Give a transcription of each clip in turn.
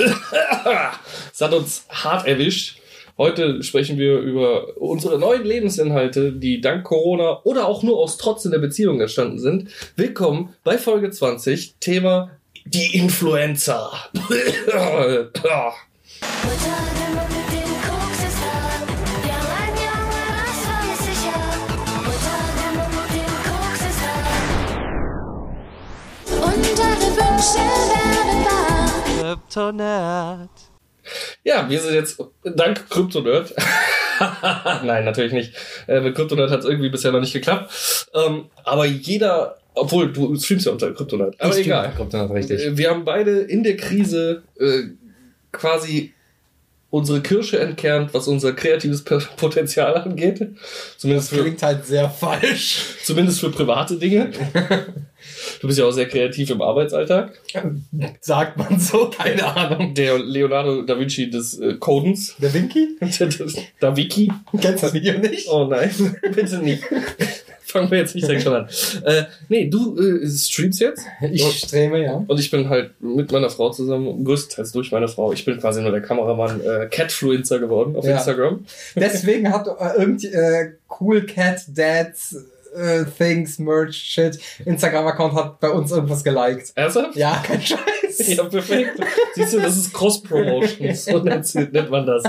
Es hat uns hart erwischt. Heute sprechen wir über unsere neuen Lebensinhalte, die dank Corona oder auch nur aus Trotz in der Beziehung entstanden sind. Willkommen bei Folge 20, Thema die Influencer. Unter Wünsche Kryptonat. Ja, wir sind jetzt dank Kryptonerd. Nein, natürlich nicht. Äh, mit Kryptonerd hat es irgendwie bisher noch nicht geklappt. Ähm, aber jeder, obwohl du streamst ja unter Kryptonerd. Aber Ich egal. Kryptonat, richtig. Äh, Wir haben beide in der Krise äh, quasi unsere Kirsche entkernt, was unser kreatives Potenzial angeht. Zumindest für, Klingt halt sehr falsch. zumindest für private Dinge. Du bist ja auch sehr kreativ im Arbeitsalltag. Sagt man so, keine Ahnung. Der Leonardo da Vinci des äh, Codens. Der Winky? des da Wiki. Kennst das Video nicht? Oh nein, bitte nicht. Fangen wir jetzt nicht direkt schon an. Äh, nee, du äh, streamst jetzt Ich streme, ja. und ich bin halt mit meiner Frau zusammen, größtenteils durch meine Frau. Ich bin quasi nur der Kameramann, äh, Catfluencer geworden auf Ja. Instagram. Deswegen hat äh, irgendwie äh, Cool Cat Dads äh, Things Merch Shit Instagram-Account hat bei uns irgendwas geliked. Ernsthaft? Ja, kein Scheiß. Ja, perfekt. Siehst du, das ist Cross-Promotion. So nennt, man das.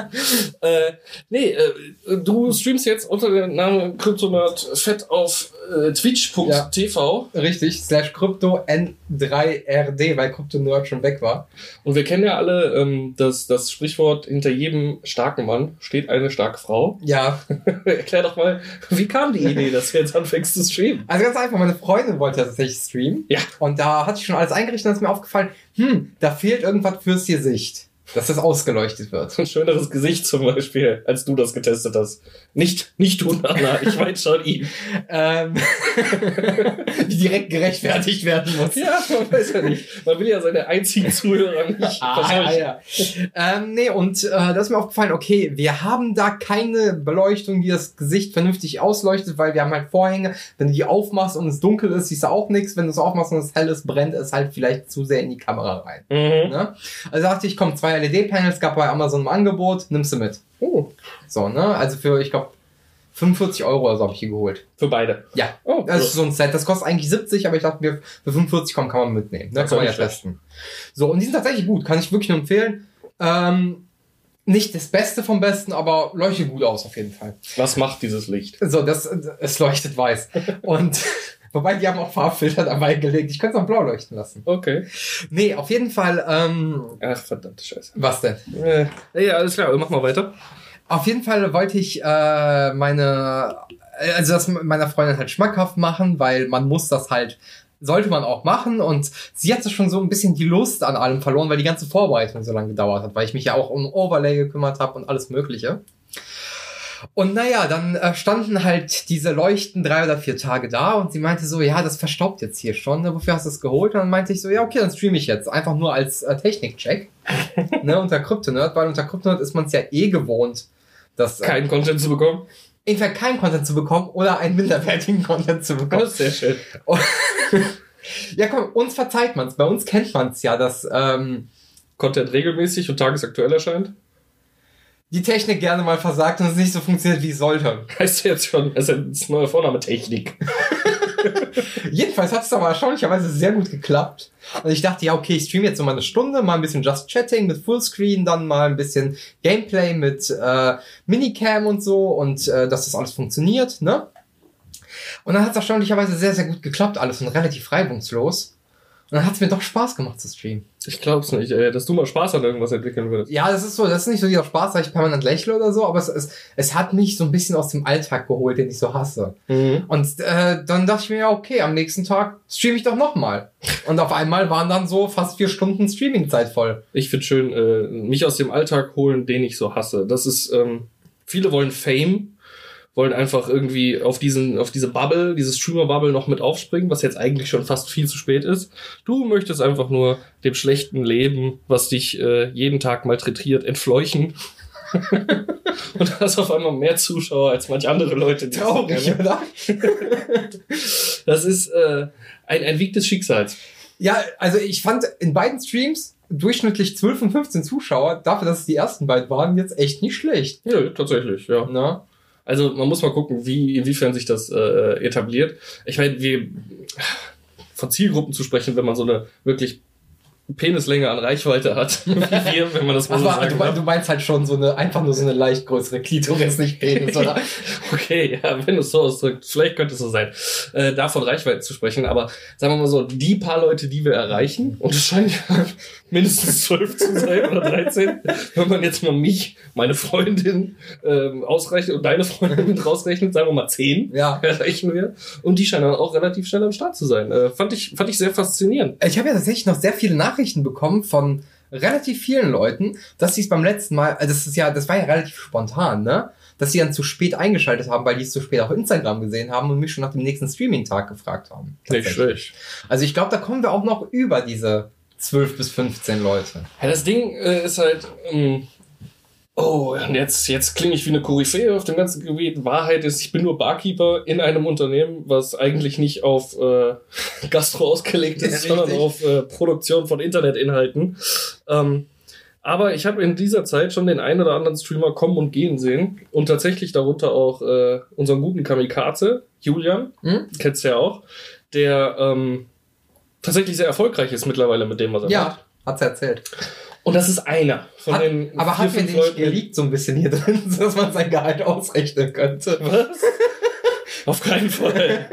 Äh, nee, äh, du streamst jetzt unter dem Namen Kryptonerd fett auf äh, twitch.tv. Richtig, slash Krypto N3RD, weil Krypto Nerd schon weg war. Und wir kennen ja alle ähm, das, das Sprichwort, hinter jedem starken Mann steht eine starke Frau. Ja, Erklär doch mal, wie kam die Idee, dass du jetzt anfängst zu streamen? also ganz einfach, meine Freundin wollte ja tatsächlich streamen. Ja. Und da hatte ich schon alles eingerichtet und ist mir aufgefallen, hm, da fehlt irgendwas fürs Gesicht, dass das ausgeleuchtet wird. Ein schöneres Gesicht zum Beispiel, als du das getestet hast. Nicht, nicht du, Nana, ich weiß schon ihn. Ähm, die direkt gerechtfertigt werden muss. Ja, man weiß ja nicht. Man will ja seine einzigen Zuhörer nicht Ah, verscheuchen. ja. ähm, nee, und äh, da ist mir aufgefallen, okay, wir haben da keine Beleuchtung, die das Gesicht vernünftig ausleuchtet, weil wir haben halt Vorhänge. Wenn du die aufmachst und es dunkel ist, siehst du auch nichts. Wenn du es aufmachst und es hell ist, brennt es halt vielleicht zu sehr in die Kamera rein. Mhm. Ne? Also dachte ich, komm, zwei LED-Panels gab bei Amazon im Angebot, nimmst du mit. Oh, So, ne? Also für, ich glaube, 45 Euro oder so habe ich hier geholt. für beide. Ja. Oh, Das ist so ein Set. Das kostet eigentlich 70, aber ich dachte mir, für 45 kommen kann man mitnehmen. Ne? Das Kann man ja testen. So, und die sind tatsächlich gut. Kann ich wirklich nur empfehlen. Ähm, nicht das Beste vom Besten, aber leuchtet gut aus auf jeden Fall. was macht dieses Licht? So, das, es leuchtet weiß. Und wobei, die haben auch Farbfilter dabei gelegt. Ich könnte es auch blau leuchten lassen. Okay. Nee, auf jeden Fall, ähm, Ach, verdammte Scheiße. was denn? Äh, ja, alles klar, mach mal weiter. Auf jeden Fall wollte ich äh, meine, äh, also das meiner Freundin halt schmackhaft machen, weil man muss das halt, sollte man auch machen. Und sie hatte schon so ein bisschen die Lust an allem verloren, weil die ganze Vorbereitung so lange gedauert hat, weil ich mich ja auch um Overlay gekümmert habe und alles Mögliche. Und naja, dann äh, standen halt diese Leuchten drei oder vier Tage da und sie meinte so, ja, das verstaubt jetzt hier schon, ne? wofür hast du es geholt? Und dann meinte ich so, ja, okay, dann streame ich jetzt. Einfach nur als äh, Technikcheck. ne, unter Kryptonerd, weil unter Kryptonerd ist man es ja eh gewohnt, dass äh, Keinen Content zu bekommen. entweder keinen Content zu bekommen oder einen minderwertigen Content zu bekommen. Das ist sehr schön. ja, komm, uns verzeiht man's. Bei uns kennt man's ja, dass ähm, Content regelmäßig und tagesaktuell erscheint. Die Technik gerne mal versagt und es nicht so funktioniert, wie es sollte. Heißt ja jetzt schon, es ist eine neue Vorname Technik. Jedenfalls hat es aber erstaunlicherweise sehr gut geklappt. Und ich dachte, ja, okay, ich streame jetzt so mal eine Stunde, mal ein bisschen Just Chatting mit Fullscreen, dann mal ein bisschen Gameplay mit äh, Minicam und so und äh, dass das alles funktioniert, ne? Und dann hat es erstaunlicherweise sehr, sehr gut geklappt, alles und relativ reibungslos. Und dann hat es mir doch Spaß gemacht zu streamen. Ich glaub's nicht, ey, dass du mal Spaß an irgendwas entwickeln würdest. Ja, das ist so, das ist nicht so dieser Spaß, dass ich permanent lächle oder so, aber es, es, es hat mich so ein bisschen aus dem Alltag geholt, den ich so hasse. Mhm. Und äh, dann dachte ich mir, ja, okay, am nächsten Tag streame ich doch nochmal. Und auf einmal waren dann so fast vier Stunden Streamingzeit voll. Ich finde schön, äh, mich aus dem Alltag holen, den ich so hasse. Das ist, ähm, viele wollen Fame, wollen einfach irgendwie auf diesen, auf diese Bubble, diese Streamer-Bubble noch mit aufspringen, was jetzt eigentlich schon fast viel zu spät ist. Du möchtest einfach nur dem schlechten Leben, was dich äh, jeden Tag malträtiert, entfleuchen. Und hast auf einmal mehr Zuschauer als manche andere Leute. Traurig, gerne- oder? Das ist äh, ein, ein Weg des Schicksals. Ja, also ich fand in beiden Streams durchschnittlich 12 und 15 Zuschauer, dafür, dass es die ersten beiden waren, jetzt echt nicht schlecht. Ja, tatsächlich, ja. Ne? Also man muss mal gucken, wie, inwiefern sich das äh, etabliert. Ich meine, wir von Zielgruppen zu sprechen, wenn man so eine wirklich Penislänge an Reichweite hat, wie wir, wenn man das mal so sagen du, du meinst halt schon so eine, einfach nur so eine leicht größere Klitoris, nicht Penis, oder? Okay, ja, wenn du es so ausdrückst, vielleicht könnte es so sein, äh, davon Reichweite zu sprechen. Aber sagen wir mal so, die paar Leute, die wir erreichen, und es scheint ja mindestens zwölf zu sein oder 13, wenn man jetzt mal mich, meine Freundin ähm, ausrechnet und deine Freundin mit rausrechnet, sagen wir mal zehn, Ja. erreichen wir. Und die scheinen dann auch relativ schnell am Start zu sein. Äh, fand, ich, fand ich sehr faszinierend. Ich habe ja tatsächlich noch sehr viele Nachrichten bekommen von relativ vielen Leuten, dass sie es beim letzten Mal, also das ist ja, das war ja relativ spontan, ne? Dass sie dann zu spät eingeschaltet haben, weil die es zu spät auf Instagram gesehen haben und mich schon nach dem nächsten Streaming-Tag gefragt haben. Tatsächlich. schlecht. Also ich glaube, da kommen wir auch noch über diese 12 bis 15 Leute. Ja, das Ding äh, ist halt, ähm, oh, und jetzt, jetzt klinge ich wie eine Koryphäe auf dem ganzen Gebiet. Wahrheit ist, ich bin nur Barkeeper in einem Unternehmen, was eigentlich nicht auf äh, Gastro ausgelegt ist, Ja, sondern auf äh, Produktion von Internetinhalten. Ähm, aber ich habe in dieser Zeit schon den einen oder anderen Streamer kommen und gehen sehen. Und tatsächlich darunter auch äh, unseren guten Kamikaze, Julian, Hm? kennst du ja auch, der ähm, tatsächlich sehr erfolgreich ist mittlerweile mit dem, was er macht. Ja, hat's erzählt. Und das ist einer von Hat, den aber hat mir den nicht geleakt so ein bisschen hier drin, dass man sein Gehalt ausrechnen könnte? Was? Auf keinen Fall.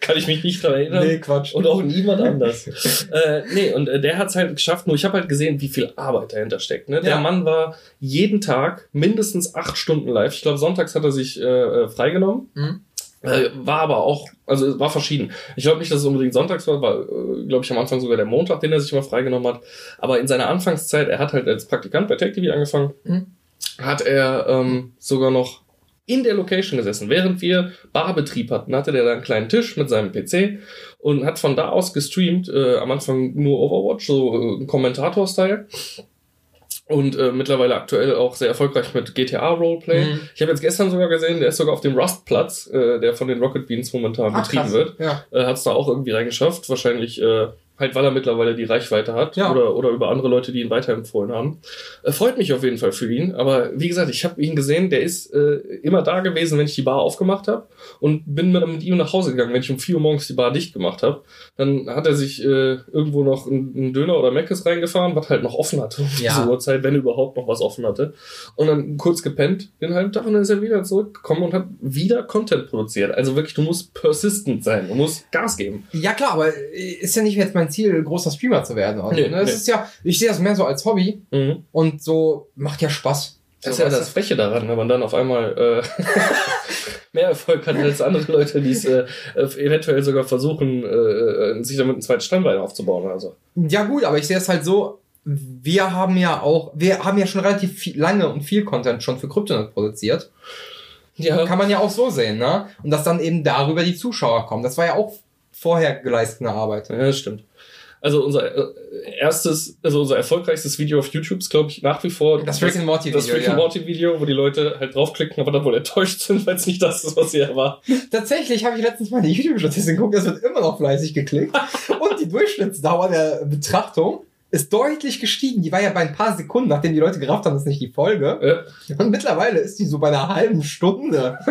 Kann ich mich nicht daran erinnern. Quatsch. Und auch niemand anders. äh, nee, und äh, der hat es halt geschafft, nur ich habe halt gesehen, wie viel Arbeit dahinter steckt. Ne? Der Ja. Mann war jeden Tag mindestens acht Stunden live. Ich glaube, sonntags hat er sich äh, äh, freigenommen. Mhm. Äh, war aber auch, also es war verschieden. Ich glaube nicht, dass es unbedingt sonntags war, war, äh, glaube ich, am Anfang sogar der Montag, den er sich mal freigenommen hat. Aber in seiner Anfangszeit, er hat halt als Praktikant bei TechTV angefangen, Mhm. hat er ähm, sogar noch in der Location gesessen. Während wir Barbetrieb hatten, hatte der da einen kleinen Tisch mit seinem PC und hat von da aus gestreamt, äh, am Anfang nur Overwatch, so äh, Kommentator-Style. Und äh, mittlerweile aktuell auch sehr erfolgreich mit GTA Roleplay. Mhm. Ich habe jetzt gestern sogar gesehen, der ist sogar auf dem Rustplatz, äh, der von den Rocket Beans momentan Ach, betrieben krass. wird. Ja. Äh, hat es da auch irgendwie reingeschafft. Wahrscheinlich äh, halt, weil er mittlerweile die Reichweite hat Ja. oder, oder über andere Leute, die ihn weiterempfohlen haben. Äh, freut mich auf jeden Fall für ihn. Aber wie gesagt, ich habe ihn gesehen, der ist äh, immer da gewesen, wenn ich die Bar aufgemacht habe und bin mit, mit ihm nach Hause gegangen, wenn ich um 4 Uhr morgens die Bar dicht gemacht habe. Dann hat er sich äh, irgendwo noch einen, Döner oder Meckes reingefahren, was halt noch offen hatte um Ja. diese Uhrzeit, wenn überhaupt noch was offen hatte. Und dann kurz gepennt, den halben Tag und dann ist er wieder zurückgekommen und hat wieder Content produziert. Also wirklich, du musst persistent sein, du musst Gas geben. Ja klar, aber ist ja nicht jetzt mein Ziel, großer Streamer zu werden. Also, Nee, ne? Das nee. ist ja, ich sehe das mehr so als Hobby Mhm. und so macht ja Spaß. Das ist ja das Freche daran, wenn man dann auf einmal äh, mehr Erfolg hat als andere Leute, die es äh, eventuell sogar versuchen, äh, sich damit ein zweites Standbein aufzubauen. Also. Ja gut, aber ich sehe es halt so, wir haben ja auch, wir haben ja schon relativ viel, lange und viel Content schon für Kryptonet produziert. Ja, Kann man ja auch so sehen, ne? Und dass dann eben darüber die Zuschauer kommen. Das war ja auch vorher geleistete Arbeit. ja, das stimmt. Also unser äh, erstes, also unser erfolgreichstes Video auf YouTube ist, glaube ich, nach wie vor Das Rick and Morty das Video, Rick and ja. Morty Video, wo die Leute halt draufklicken, aber dann wohl enttäuscht sind, weil es nicht das ist, was sie erwarten. Tatsächlich habe ich letztens mal eine YouTube-Statistik geguckt, das wird immer noch fleißig geklickt. und die Durchschnittsdauer der Betrachtung ist deutlich gestiegen. Die war ja bei ein paar Sekunden, nachdem die Leute gerafft haben, das ist nicht die Folge. Äh, Und mittlerweile ist die so bei einer halben Stunde.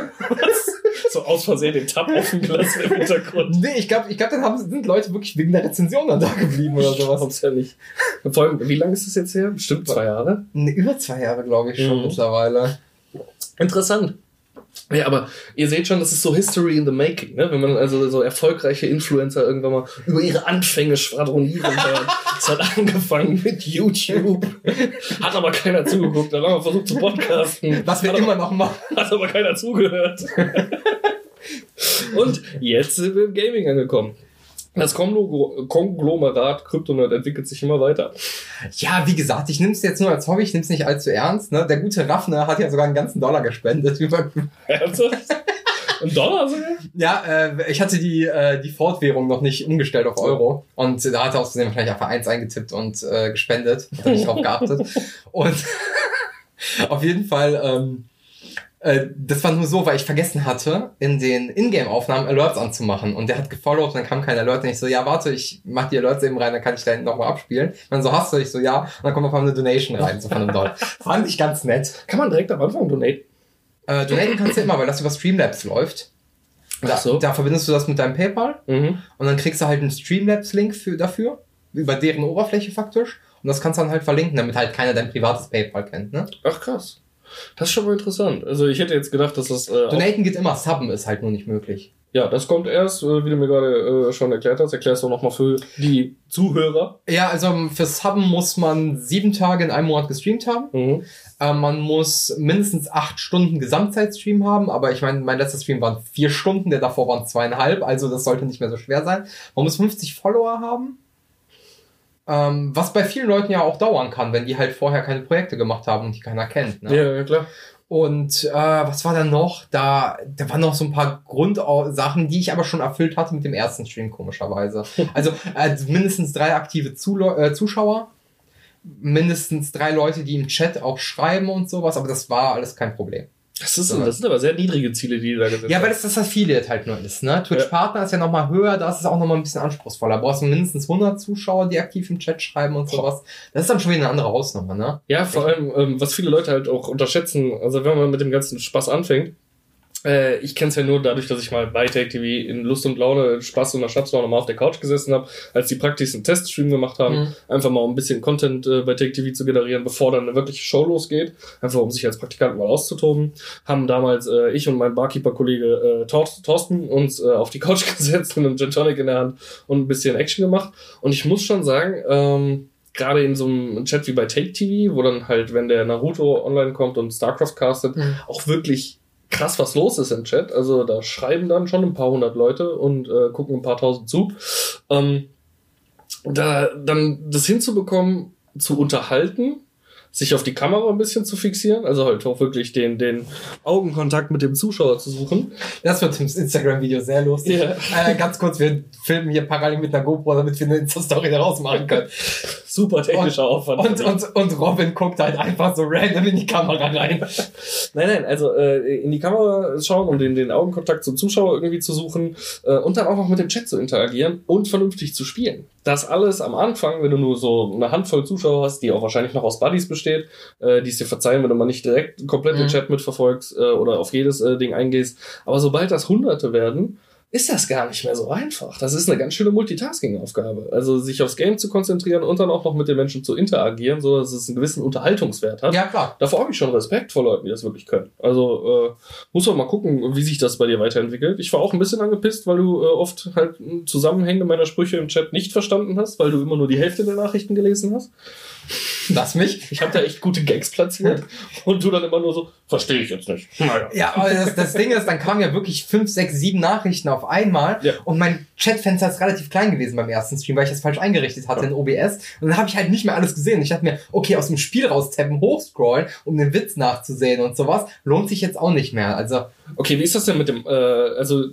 so aus Versehen den Tab offen gelassen im Hintergrund. Nee, ich glaube, ich glaub, dann haben, sind Leute wirklich wegen der Rezension dann da geblieben oder sowas. glaub's ja nicht. Vor allem, wie lange ist das jetzt her? Bestimmt zwei Jahre. Nee, über zwei Jahre, glaube ich, schon Mhm. mittlerweile. Interessant. Ja, aber ihr seht schon, das ist so History in the Making, ne? Wenn man also so erfolgreiche Influencer irgendwann mal über ihre Anfänge schwadronieren hört. Es hat angefangen mit YouTube. Hat aber keiner zugeguckt. Dann haben wir versucht zu podcasten. Was wir hat immer noch machen. Aber, hat aber keiner zugehört. Und jetzt sind wir im Gaming angekommen. Das Konglo- Konglomerat Kryptonet entwickelt sich immer weiter. Ja, wie gesagt, ich nehme es jetzt nur als Hobby, ich nehme es nicht allzu ernst. Ne? Der gute Raffner hat ja sogar einen ganzen Dollar gespendet. Ernsthaft? Ein Dollar sogar? Ja, äh, ich hatte die, äh, die Fortwährung noch nicht umgestellt auf Euro. Und da hat er aus Versehen wahrscheinlich einfach eins eingetippt und äh, gespendet. Hat er nicht drauf geachtet. Und auf jeden Fall, ähm, Äh, das war nur so, weil ich vergessen hatte, in den Ingame-Aufnahmen Alerts anzumachen. Und der hat gefollowt und dann kam kein Alert. Und ich so, ja, warte, ich mach die Alerts eben rein, dann kann ich da hinten nochmal abspielen. Und dann so, hast du? Ich so, ja. Und dann kommt auf einmal eine Donation rein, so von einem Dollar. Fand ich ganz nett. Kann man direkt am Anfang donaten? Äh, donaten kannst du immer, weil das über Streamlabs läuft. Da, Ach so. da verbindest du das mit deinem PayPal Mhm. und dann kriegst du halt einen Streamlabs-Link für, dafür, über deren Oberfläche faktisch. Und das kannst du dann halt verlinken, damit halt keiner dein privates PayPal kennt. Ne? Ach krass. Das ist schon mal interessant. Also ich hätte jetzt gedacht, dass das... Äh, Donaten geht immer, Subben ist halt nur nicht möglich. ja, das kommt erst, äh, wie du mir gerade äh, schon erklärt hast. Erklärst du nochmal für die Zuhörer. Ja, also für Subben muss man sieben Tage in einem Monat gestreamt haben. Mhm. Äh, man muss mindestens acht Stunden Gesamtzeitstream haben, aber ich meine, mein letzter Stream waren vier Stunden, der davor waren zweieinhalb, also das sollte nicht mehr so schwer sein. Man muss 50 Follower haben. Ähm, was bei vielen Leuten ja auch dauern kann, wenn die halt vorher keine Projekte gemacht haben und die keiner kennt. Ne? Ja, ja, klar. Und äh, was war da noch? Da, da waren noch so ein paar Grundsachen, die ich aber schon erfüllt hatte mit dem ersten Stream, komischerweise. Also äh, mindestens drei aktive Zule äh, Zuschauer, mindestens drei Leute, die im Chat auch schreiben und sowas, aber das war alles kein Problem. Das, ist, das sind aber sehr niedrige Ziele, die da gesetzt Ja, weil das das Affiliate halt nur ist, ne? Twitch Partner ist ja nochmal höher, da ist es auch nochmal ein bisschen anspruchsvoller. Da brauchst du mindestens 100 Zuschauer, die aktiv im Chat schreiben und sowas. Das ist dann schon wieder eine andere Hausnummer, ne? Ja, vor allem, ähm, was viele Leute halt auch unterschätzen, also wenn man mit dem ganzen Spaß anfängt, äh, ich kenne es ja nur dadurch, dass ich mal bei Take TV in Lust und Laune, Spaß und der Schnapslaune mal auf der Couch gesessen habe, als die Praktis einen Teststream gemacht haben, Mhm. einfach mal um ein bisschen Content äh, bei Take TV zu generieren, bevor dann eine wirkliche Show losgeht, einfach um sich als Praktikant mal auszutoben, haben damals äh, ich und mein Barkeeper-Kollege äh, Tor Thorsten uns äh, auf die Couch gesetzt mit einem Gin Tonic in der Hand und ein bisschen Action gemacht und ich muss schon sagen, ähm, gerade in so einem Chat wie bei Take TV, wo dann halt, wenn der Naruto online kommt und StarCraft castet, Mhm. auch wirklich krass was los ist im Chat. Also da schreiben dann schon ein paar hundert Leute und äh, gucken ein paar tausend zu. Ähm, da dann das hinzubekommen, zu unterhalten, sich auf die Kamera ein bisschen zu fixieren, also halt auch wirklich den, den Augenkontakt mit dem Zuschauer zu suchen. Das wird Tims Instagram-Video sehr lustig. Ja. Äh, ganz kurz, wir filmen hier parallel mit einer GoPro, damit wir eine Insta-Story daraus machen können. Super technischer Aufwand. Und, und, und Robin guckt halt einfach so random in die Kamera rein. Nein, nein, also äh, in die Kamera schauen, um den, den Augenkontakt zum Zuschauer irgendwie zu suchen äh, und dann auch noch mit dem Chat zu interagieren und vernünftig zu spielen. Das alles am Anfang, wenn du nur so eine Handvoll Zuschauer hast, die auch wahrscheinlich noch aus Buddies besteht, äh, die es dir verzeihen, wenn du mal nicht direkt komplett den Mhm. Chat mitverfolgst äh, oder auf jedes äh, Ding eingehst. Aber sobald das Hunderte werden, ist das gar nicht mehr so einfach. Das ist eine ganz schöne Multitasking-Aufgabe. Also sich aufs Game zu konzentrieren und dann auch noch mit den Menschen zu interagieren, so dass es einen gewissen Unterhaltungswert hat. Ja, klar. Davor habe ich schon Respekt vor Leuten, die das wirklich können. Also äh, muss man mal gucken, wie sich das bei dir weiterentwickelt. Ich war auch ein bisschen angepisst, weil du äh, oft halt Zusammenhänge meiner Sprüche im Chat nicht verstanden hast, weil du immer nur die Hälfte der Nachrichten gelesen hast. Lass mich. Ich habe da echt gute Gags platziert und du dann immer nur so, verstehe ich jetzt nicht. Naja. Ja, aber das, das Ding ist, dann kamen ja wirklich fünf, sechs, sieben Nachrichten auf einmal Ja. und mein Chatfenster ist relativ klein gewesen beim ersten Stream, weil ich das falsch eingerichtet hatte Ja. in OBS und dann habe ich halt nicht mehr alles gesehen. Ich dachte mir, okay, aus dem Spiel raustappen, hochscrollen, um den Witz nachzusehen und sowas, lohnt sich jetzt auch nicht mehr. Also, Okay, wie ist das denn mit dem, äh, also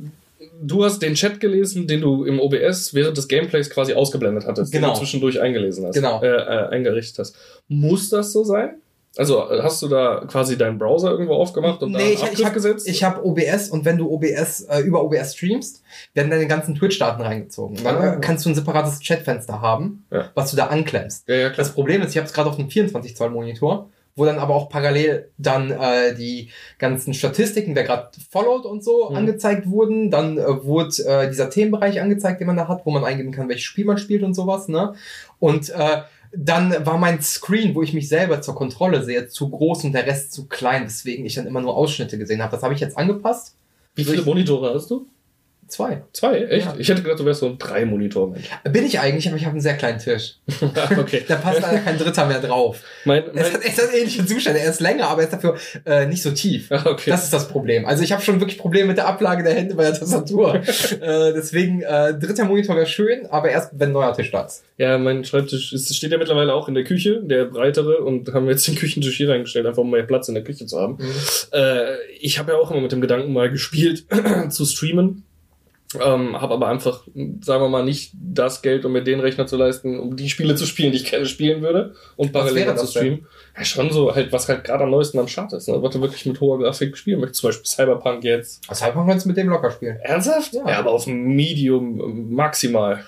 du hast den Chat gelesen, den du im OBS während des Gameplays quasi ausgeblendet hattest, den Genau. du zwischendurch eingelesen hast, Genau. äh, äh, eingerichtet hast. Muss das so sein? Also äh, hast du da quasi deinen Browser irgendwo aufgemacht und da nee, einen ich, ich habe gesetzt? ich hab OBS und wenn du OBS äh, über OBS streamst, werden deine ganzen Twitch-Daten reingezogen. Und dann Ah. äh, kannst du ein separates Chatfenster haben, Ja. was du da anklemmst. ja, ja. Das Problem ist, ich habe es gerade auf einem 24 Zoll Monitor, wo dann aber auch parallel dann äh, die ganzen Statistiken, wer gerade followed und so Mhm. angezeigt wurden. Dann äh, wurde äh, dieser Themenbereich angezeigt, den man da hat, wo man eingeben kann, welches Spiel man spielt und sowas. Ne? Und äh, dann war mein Screen, wo ich mich selber zur Kontrolle sehe, zu groß und der Rest zu klein, weswegen ich dann immer nur Ausschnitte gesehen habe. Das habe ich jetzt angepasst. Wie viele Monitore hast du? Zwei. Zwei, echt? Ja. Ich hätte gedacht, du wärst so ein Drei-Monitor-Mensch. Bin ich eigentlich, aber ich habe einen sehr kleinen Tisch. okay. Da passt leider kein Dritter mehr drauf. Mein, Es mein, hat, es hat ähnliche Zustände. Er ist länger, aber er ist dafür äh, nicht so tief. Ah, okay. Das ist das Problem. Also ich habe schon wirklich Probleme mit der Ablage der Hände bei der Tastatur. äh, deswegen, äh, dritter Monitor wäre schön, aber erst wenn ein neuer Tisch da ist. Ja, mein Schreibtisch ist, steht ja mittlerweile auch in der Küche, der breitere, und haben jetzt den Küchentisch hier reingestellt, einfach um mehr Platz in der Küche zu haben. Äh, ich habe ja auch immer mit dem Gedanken mal gespielt, zu streamen. Ähm, habe aber einfach, sagen wir mal, nicht das Geld, um mir den Rechner zu leisten, um die Spiele zu spielen, die ich gerne spielen würde und parallel zu streamen. Ja, schon so halt, was halt gerade am neuesten am Start ist, ne? was du wirklich mit hoher Grafik spielen möchtest. Zum Beispiel Cyberpunk jetzt. Cyberpunk kannst du mit dem locker spielen. Ernsthaft? Ja. Ja, aber auf Medium äh, maximal.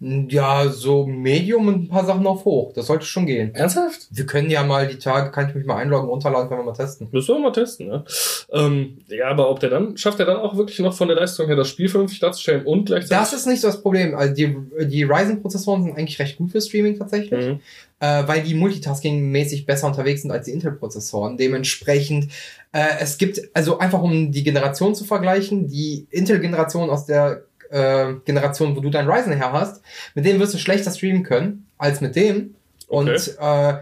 Ja, so Medium und ein paar Sachen auf hoch. Das sollte schon gehen. Ernsthaft? Wir können ja mal die Tage, kann ich mich mal einloggen, runterladen, können wir mal testen. Müssen wir mal testen, ne? Ähm, ja, aber ob der dann, schafft er dann auch wirklich noch von der Leistung her das Spiel vernünftig darzustellen und gleichzeitig. Das ist nicht so das Problem. Also die, die Ryzen-Prozessoren sind eigentlich recht gut für Streaming tatsächlich. Mhm. äh, weil die Multitasking-mäßig besser unterwegs sind als die Intel-Prozessoren. Dementsprechend, äh, es gibt, also einfach um die Generation zu vergleichen, die Intel-Generation aus der äh, Generation, wo du dein Ryzen her hast, mit dem wirst du schlechter streamen können als mit dem. Und äh,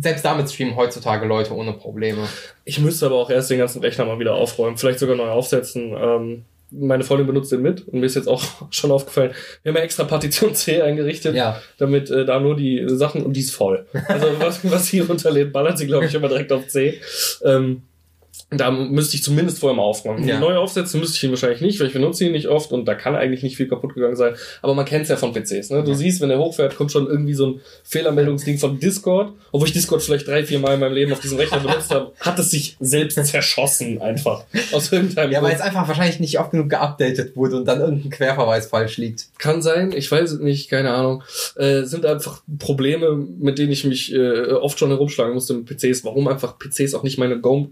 selbst damit streamen heutzutage Leute ohne Probleme. Ich müsste aber auch erst den ganzen Rechner mal wieder aufräumen, vielleicht sogar neu aufsetzen. Ähm, meine Freundin benutzt den mit und mir ist jetzt auch schon aufgefallen, wir haben ja extra Partition C eingerichtet, Ja. damit äh, da nur die Sachen und die ist voll. Also was, was sie runterlädt, ballert sie, glaube ich, immer direkt auf C. Ähm, da müsste ich zumindest vorher mal aufräumen. Ja. Neu aufsetzen müsste ich ihn wahrscheinlich nicht, weil ich benutze ihn nicht oft und da kann eigentlich nicht viel kaputt gegangen sein. Aber man kennt es ja von PCs. Ne? Du siehst, wenn er hochfährt, kommt schon irgendwie so ein Fehlermeldungsding von Discord. Obwohl ich Discord vielleicht drei, vier Mal in meinem Leben auf diesem Rechner benutzt habe, hat es sich selbst zerschossen einfach. Aus irgendeinem Ja, weil es einfach wahrscheinlich nicht oft genug geupdatet wurde und dann irgendein Querverweis falsch liegt. Kann sein, ich weiß es nicht, keine Ahnung. Äh, sind einfach Probleme, mit denen ich mich äh, oft schon herumschlagen musste mit PCs. Warum einfach PCs auch nicht meine Go-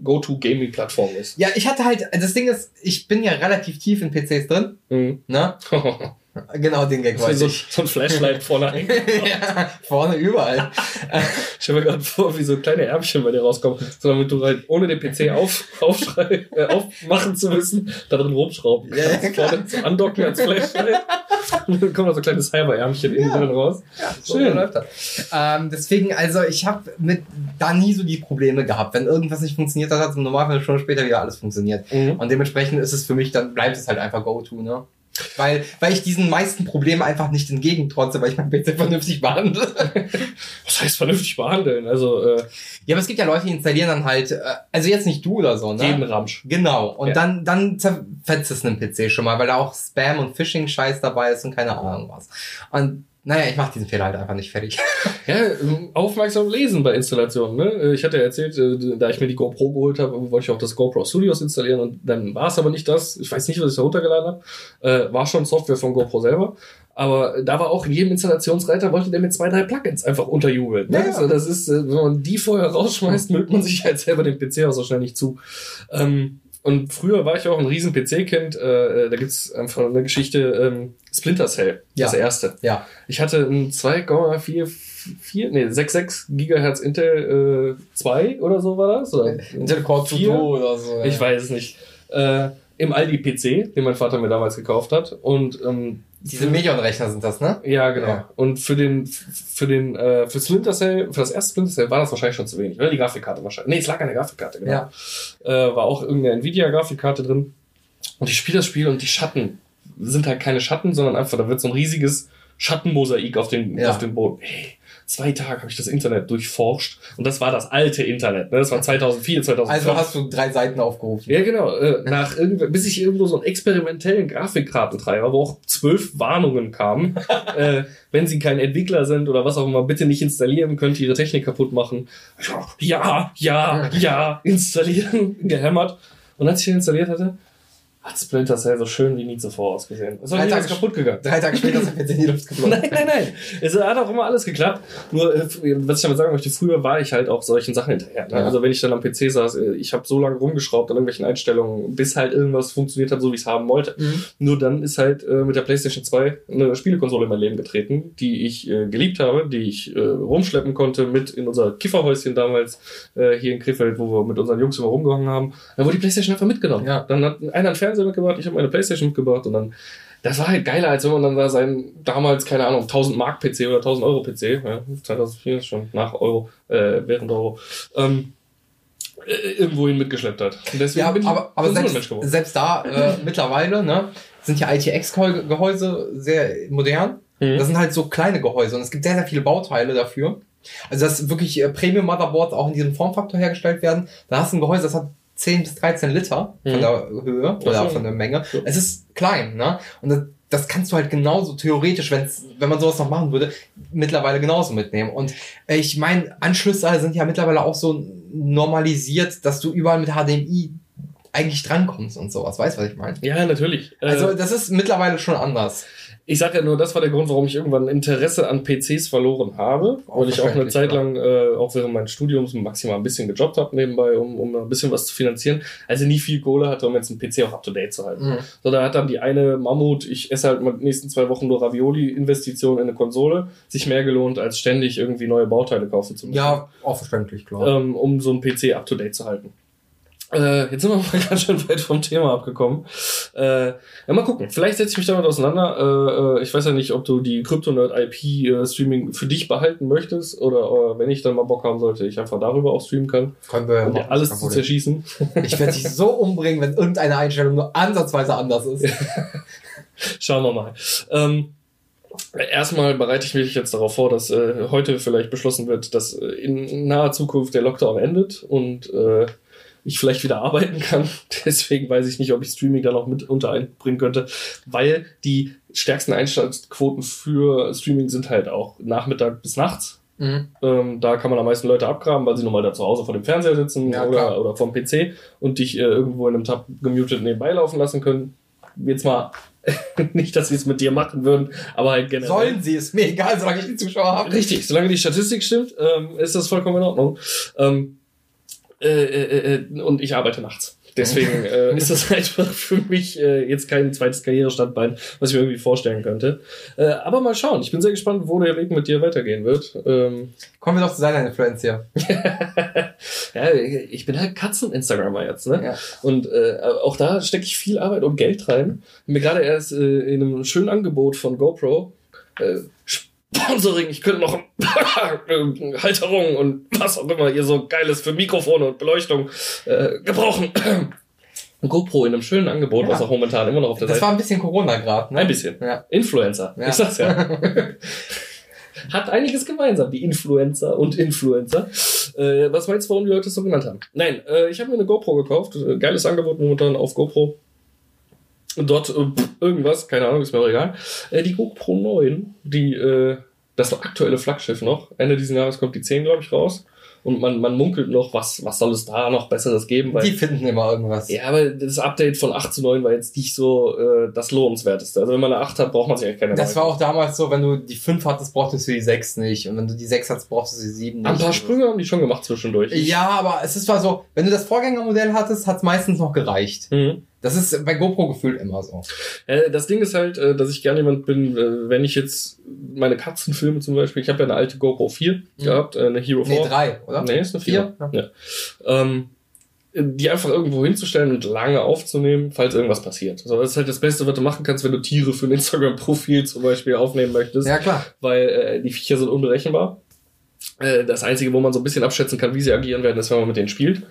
Go-To-Gaming-Plattform ist. Ja, ich hatte halt, das Ding ist, ich bin ja relativ tief in PCs drin, Mhm. ne? Genau den Gag wollte so, ich. so ein Flashlight vorne ein. ja, vorne überall. Ich stelle mir gerade vor, wie so kleine Ärmchen bei dir rauskommen, so damit du halt ohne den PC auf, aufschrei, äh, aufmachen zu müssen, da drin rumschrauben Ja, kannst. ja, klar. vorne zu andocken als Flashlight. Und dann kommen da so kleine Cyber-Ärmchen innen Ja. drin raus. So läuft das. Ähm, deswegen, also ich habe mit da nie so die Probleme gehabt. Wenn irgendwas nicht funktioniert hat, hat es im Normalfall schon später wieder alles funktioniert. Mhm. Und dementsprechend ist es für mich, dann bleibt es halt einfach Go-To, ne? Weil, weil ich diesen meisten Problemen einfach nicht entgegentrotze, weil ich mein PC vernünftig behandle. Was heißt vernünftig behandeln? Also äh, ja, aber es gibt ja Leute, die installieren dann halt, äh, also jetzt nicht du oder so, ne? jeden Ramsch. Genau. Und Ja. dann, dann zerfetzt es einen PC schon mal, weil da auch Spam und Phishing-Scheiß dabei ist und keine Ahnung was. Und naja, ich mache diesen Fehler halt einfach nicht fertig. Ja, ähm, aufmerksam lesen bei Installationen. Ne? Äh, Ich hatte ja erzählt, äh, da ich mir die GoPro geholt habe, wollte ich auch das GoPro Studios installieren und dann war es aber nicht das. Ich weiß nicht, was ich da runtergeladen habe. Äh, war schon Software von GoPro selber. Aber da war auch in jedem Installationsreiter, wollte der mit zwei, drei Plugins einfach unterjubeln. Ne? Ja, ja. Also das ist, äh, wenn man die vorher rausschmeißt, müllt man sich halt selber den PC auch so schnell nicht zu. Ähm, und früher war ich auch ein riesen PC-Kind. Äh, da gibt's einfach eine Geschichte, ähm, Splinter Cell, Ja. das erste. Ja. Ich hatte ein 2,44, nee, 66 Gigahertz Intel äh, 2 oder so war das? Oder Intel Core Vier? 2 oder so. Ich weiß es nicht. Äh, Im Aldi-PC, den mein Vater mir damals gekauft hat. Und ähm, Diese Medion-Rechner sind das, ne? ja, genau. Ja. Und für den, für den, äh, für Splinter Cell, für das erste Splinter Cell war das wahrscheinlich schon zu wenig. Oder die Grafikkarte wahrscheinlich. Nee, es lag an der Grafikkarte, genau. Ja. Äh, war auch irgendeine Nvidia-Grafikkarte drin. Und ich spiele das Spiel und die Schatten sind halt keine Schatten, sondern einfach, da wird so ein riesiges Schattenmosaik auf den, Ja. auf den Boden. Hey, zwei Tage habe ich das Internet durchforscht. Und das war das alte Internet. Ne? Das war 2004, 2005. Also hast du drei Seiten aufgerufen. Ja, genau. Äh, nach irgendw bis ich irgendwo so einen experimentellen Grafikkartentreiber, wo auch zwölf Warnungen kamen, äh, wenn Sie kein Entwickler sind oder was auch immer, bitte nicht installieren, könnt ihr Ihre Technik kaputt machen. Ja, ja, ja, installieren, gehämmert. Und als ich den installiert hatte, hat Splinter Cell so schön wie nie zuvor ausgesehen. Es war Drei Tage kaputt gegangen. Drei Tage später ist der PC in die Luft geflogen. Nein, nein, nein. Es hat auch immer alles geklappt. Nur, äh, was ich damit sagen möchte, früher war ich halt auch solchen Sachen hinterher. Ne? Ja. Also wenn ich dann am PC saß, äh, ich habe so lange rumgeschraubt an irgendwelchen Einstellungen, bis halt irgendwas funktioniert hat, so wie ich es haben wollte. Mhm. Nur dann ist halt äh, mit der PlayStation 2 eine Spielekonsole in mein Leben getreten, die ich äh, geliebt habe, die ich äh, rumschleppen konnte mit in unser Kifferhäuschen damals äh, hier in Krefeld, wo wir mit unseren Jungs immer rumgehangen haben. Da wurde die PlayStation einfach mitgenommen. Ja. Dann hat einer einen Fernseher mitgebracht, ich habe meine PlayStation mitgebracht und dann das war halt geiler, als wenn man dann da seinen damals, keine Ahnung, 1000 Mark PC oder 1000 Euro PC, ja, 2004 ist schon nach Euro, äh, während Euro, ähm, äh, irgendwohin mitgeschleppt hat. Und deswegen Ja, bin ich aber, aber selbst, selbst da äh, mittlerweile ne, sind ja ITX-Gehäuse sehr modern. Mhm. Das sind halt so kleine Gehäuse und es gibt sehr, sehr viele Bauteile dafür. Also dass wirklich äh, Premium-Motherboards auch in diesem Formfaktor hergestellt werden. Da hast du ein Gehäuse, das hat 10 bis 13 Liter von Mhm. der Höhe oder so. von der Menge. Ja. Es ist klein, ne? Und das, das kannst du halt genauso theoretisch, wenn's, wenn man sowas noch machen würde, mittlerweile genauso mitnehmen. Und ich meine, Anschlüsse sind ja mittlerweile auch so normalisiert, dass du überall mit HDMI eigentlich drankommst und sowas. Weißt du, was ich meine? Ja, natürlich. Äh, Also das ist mittlerweile schon anders. Ich sag ja nur, das war der Grund, warum ich irgendwann Interesse an PCs verloren habe, Auch weil ich auch eine Zeit lang, äh, auch während meines Studiums, maximal ein bisschen gejobbt habe nebenbei, um, um ein bisschen was zu finanzieren. Also nie viel Kohle hatte, um jetzt einen PC auch up to date zu halten. Mhm. So, da hat dann die eine Mammut, ich esse halt mal die nächsten zwei Wochen nur Ravioli-Investition in eine Konsole, sich mehr gelohnt, als ständig irgendwie neue Bauteile kaufen zu müssen. Ja, auch verständlich, klar. ähm, um so einen PC up to date zu halten. Äh, jetzt sind wir mal ganz schön weit vom Thema abgekommen. Äh, ja, mal gucken. Vielleicht setze ich mich damit auseinander. Äh, äh, ich weiß ja nicht, ob du die Crypto-Nerd-IP-Streaming für dich behalten möchtest oder äh, wenn ich dann mal Bock haben sollte, ich einfach darüber auch streamen kann, Können wir um dir machen, alles zu zerschießen. Ich werde dich so umbringen, wenn irgendeine Einstellung nur ansatzweise anders ist. Schauen wir mal. Ähm, erstmal bereite ich mich jetzt darauf vor, dass äh, heute vielleicht beschlossen wird, dass äh, in naher Zukunft der Lockdown endet und äh, ich vielleicht wieder arbeiten kann. Deswegen weiß ich nicht, ob ich Streaming da noch mit unter einbringen könnte, weil die stärksten Einschaltquoten für Streaming sind halt auch Nachmittag bis nachts. Mhm. Ähm, da kann man am meisten Leute abgraben, weil sie nun mal da zu Hause vor dem Fernseher sitzen Ja, oder, oder vom PC und dich äh, irgendwo in einem Tab gemutet nebenbei laufen lassen können. Jetzt mal nicht, dass sie es mit dir machen würden, aber halt generell. Sollen sie, ist mir egal, solange ich die Zuschauer habe. Richtig, solange die Statistik stimmt, ähm, ist das vollkommen in Ordnung. Ähm, äh, äh, äh, und ich arbeite nachts. Deswegen äh, ist das einfach für mich äh, jetzt kein zweites Karrierestandbein, was ich mir irgendwie vorstellen könnte. Äh, aber mal schauen. Ich bin sehr gespannt, wo der Weg mit dir weitergehen wird. Ähm, Kommen wir doch zu deiner Influenz hier. ja, ich bin halt Katzen-Instagrammer jetzt, ne? Ja. Und äh, auch da stecke ich viel Arbeit und Geld rein. Mir gerade erst in einem schönen Angebot von GoPro Sponsoring, ich könnte noch Halterung und was auch immer ihr so geiles für Mikrofone und Beleuchtung äh, gebrauchen. GoPro in einem schönen Angebot, Ja. was auch momentan immer noch auf der Das Seite war ein bisschen Corona gerade, ne? Ein bisschen. Ja. Influencer. Ja. Ich sag's ja. Hat einiges gemeinsam, die Influencer und Influencer. Äh, was meinst du, warum die Leute es so genannt haben? Nein, äh, ich habe mir eine GoPro gekauft. Äh, Geiles Angebot momentan auf GoPro. Und dort äh, irgendwas, keine Ahnung, ist mir auch egal. Äh, die GoPro 9, die, äh, das aktuelle Flaggschiff noch. Ende dieses Jahres kommt die 10, glaube ich, raus. Und man, man munkelt noch, was, was soll es da noch Besseres geben? Weil Die finden immer irgendwas. ja, aber das Update von 8 zu 9 war jetzt nicht so äh, das lohnenswerteste. Also wenn man eine 8 hat, braucht man sich eigentlich keine Das neue. war auch damals so, wenn du die 5 hattest, brauchtest du die 6 nicht. Und wenn du die 6 hattest, brauchtest du die 7 nicht. Ein paar Sprünge haben die schon gemacht zwischendurch. Ja, aber es ist zwar so, wenn du das Vorgängermodell hattest, hat es meistens noch gereicht. Mhm. Das ist bei GoPro gefühlt immer so. Äh, das Ding ist halt, äh, dass ich gerne jemand bin, äh, wenn ich jetzt meine Katzenfilme zum Beispiel, ich habe ja eine alte GoPro 4 gehabt, äh, eine Hero 4. Nee, 3, oder? Nee, ist eine 4. Vier, Ja. Ähm, die einfach irgendwo hinzustellen und lange aufzunehmen, falls irgendwas passiert. Also das ist halt das Beste, was du machen kannst, wenn du Tiere für ein Instagram-Profil zum Beispiel aufnehmen möchtest. Ja, klar. weil äh, die Viecher sind unberechenbar. Äh, das Einzige, wo man so ein bisschen abschätzen kann, wie sie agieren werden, ist, wenn man mit denen spielt.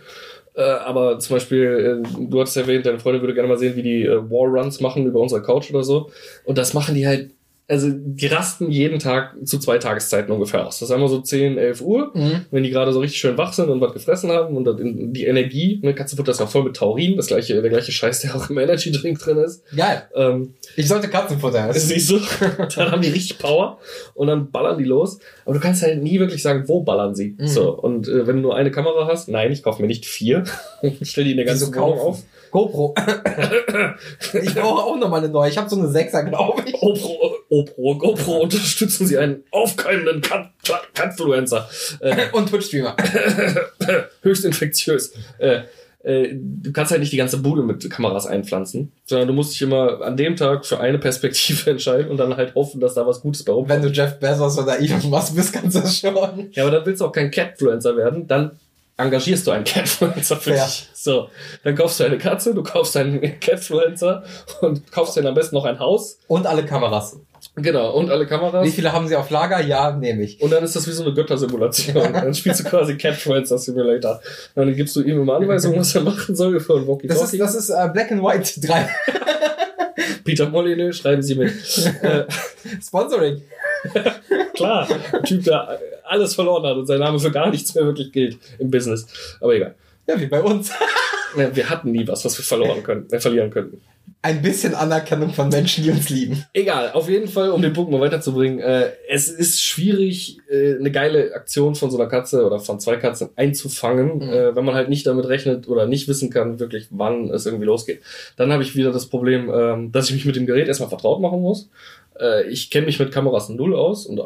Äh, aber zum Beispiel, äh, du hast erwähnt, deine Freundin würde gerne mal sehen, wie die äh, Wallruns machen über unsere Couch oder so. Und das machen die halt, also die rasten jeden Tag zu zwei Tageszeiten ungefähr aus. Das ist einmal so 10, 11 Uhr, Mhm. wenn die gerade so richtig schön wach sind und was gefressen haben und dann die Energie, ne, Katzenfutter ist auch voll mit Taurin, das gleiche, der gleiche Scheiß, der auch im Energy Drink drin ist. Geil. Ähm, Ich sollte Katzenfutter essen. Siehst du? Dann haben die richtig Power und dann ballern die los. Aber du kannst halt nie wirklich sagen, wo ballern sie. Mhm. So. Und äh, wenn du nur eine Kamera hast, nein, ich kaufe mir nicht vier. ich stell die in der ganzen Wieso Wohnung kaufen? auf. GoPro. ich brauche auch noch mal eine neue. Ich habe so eine 6er, glaube ich. OPRO, OPRO, GoPro unterstützen sie einen aufkeimenden Cut- Cut- Cutfluencer. Äh, Und Twitch-Streamer. höchst infektiös. Äh, äh, du kannst halt nicht die ganze Bude mit Kameras einpflanzen, sondern du musst dich immer an dem Tag für eine Perspektive entscheiden und dann halt hoffen, dass da was Gutes bei rumkommt. Wenn du Jeff Bezos oder Elon Musk bist, kannst du das schon. Ja, aber dann willst du auch kein Catfluencer werden, dann engagierst du einen Catfluencer für Ja. dich. So, dann kaufst du eine Katze, du kaufst einen Catfluencer und kaufst dir am besten noch ein Haus. Und alle Kameras. Genau, und alle Kameras. Wie viele haben sie auf Lager? Ja, nehme ich. Und dann ist das wie so eine Göttersimulation. dann spielst du quasi Catfluencer Simulator. Dann gibst du ihm immer Anweisungen, was er machen soll für ein walkie Das ist, das ist äh, Black and White 3. Peter Molyneux, schreiben Sie mit. äh, Sponsoring. klar, ein Typ, der alles verloren hat und sein Name für gar nichts mehr wirklich gilt im Business. Aber egal. Ja, wie bei uns. Wir hatten nie was, was wir verloren können, äh, verlieren könnten. Ein bisschen Anerkennung von Menschen, die uns lieben. Egal, auf jeden Fall, um den Punkt mal weiterzubringen. Äh, es ist schwierig, äh, eine geile Aktion von so einer Katze oder von zwei Katzen einzufangen, Mhm. äh, wenn man halt nicht damit rechnet oder nicht wissen kann, wirklich, wann es irgendwie losgeht. Dann habe ich wieder das Problem, ähm, dass ich mich mit dem Gerät erstmal vertraut machen muss. Äh, ich kenne mich mit Kameras null aus und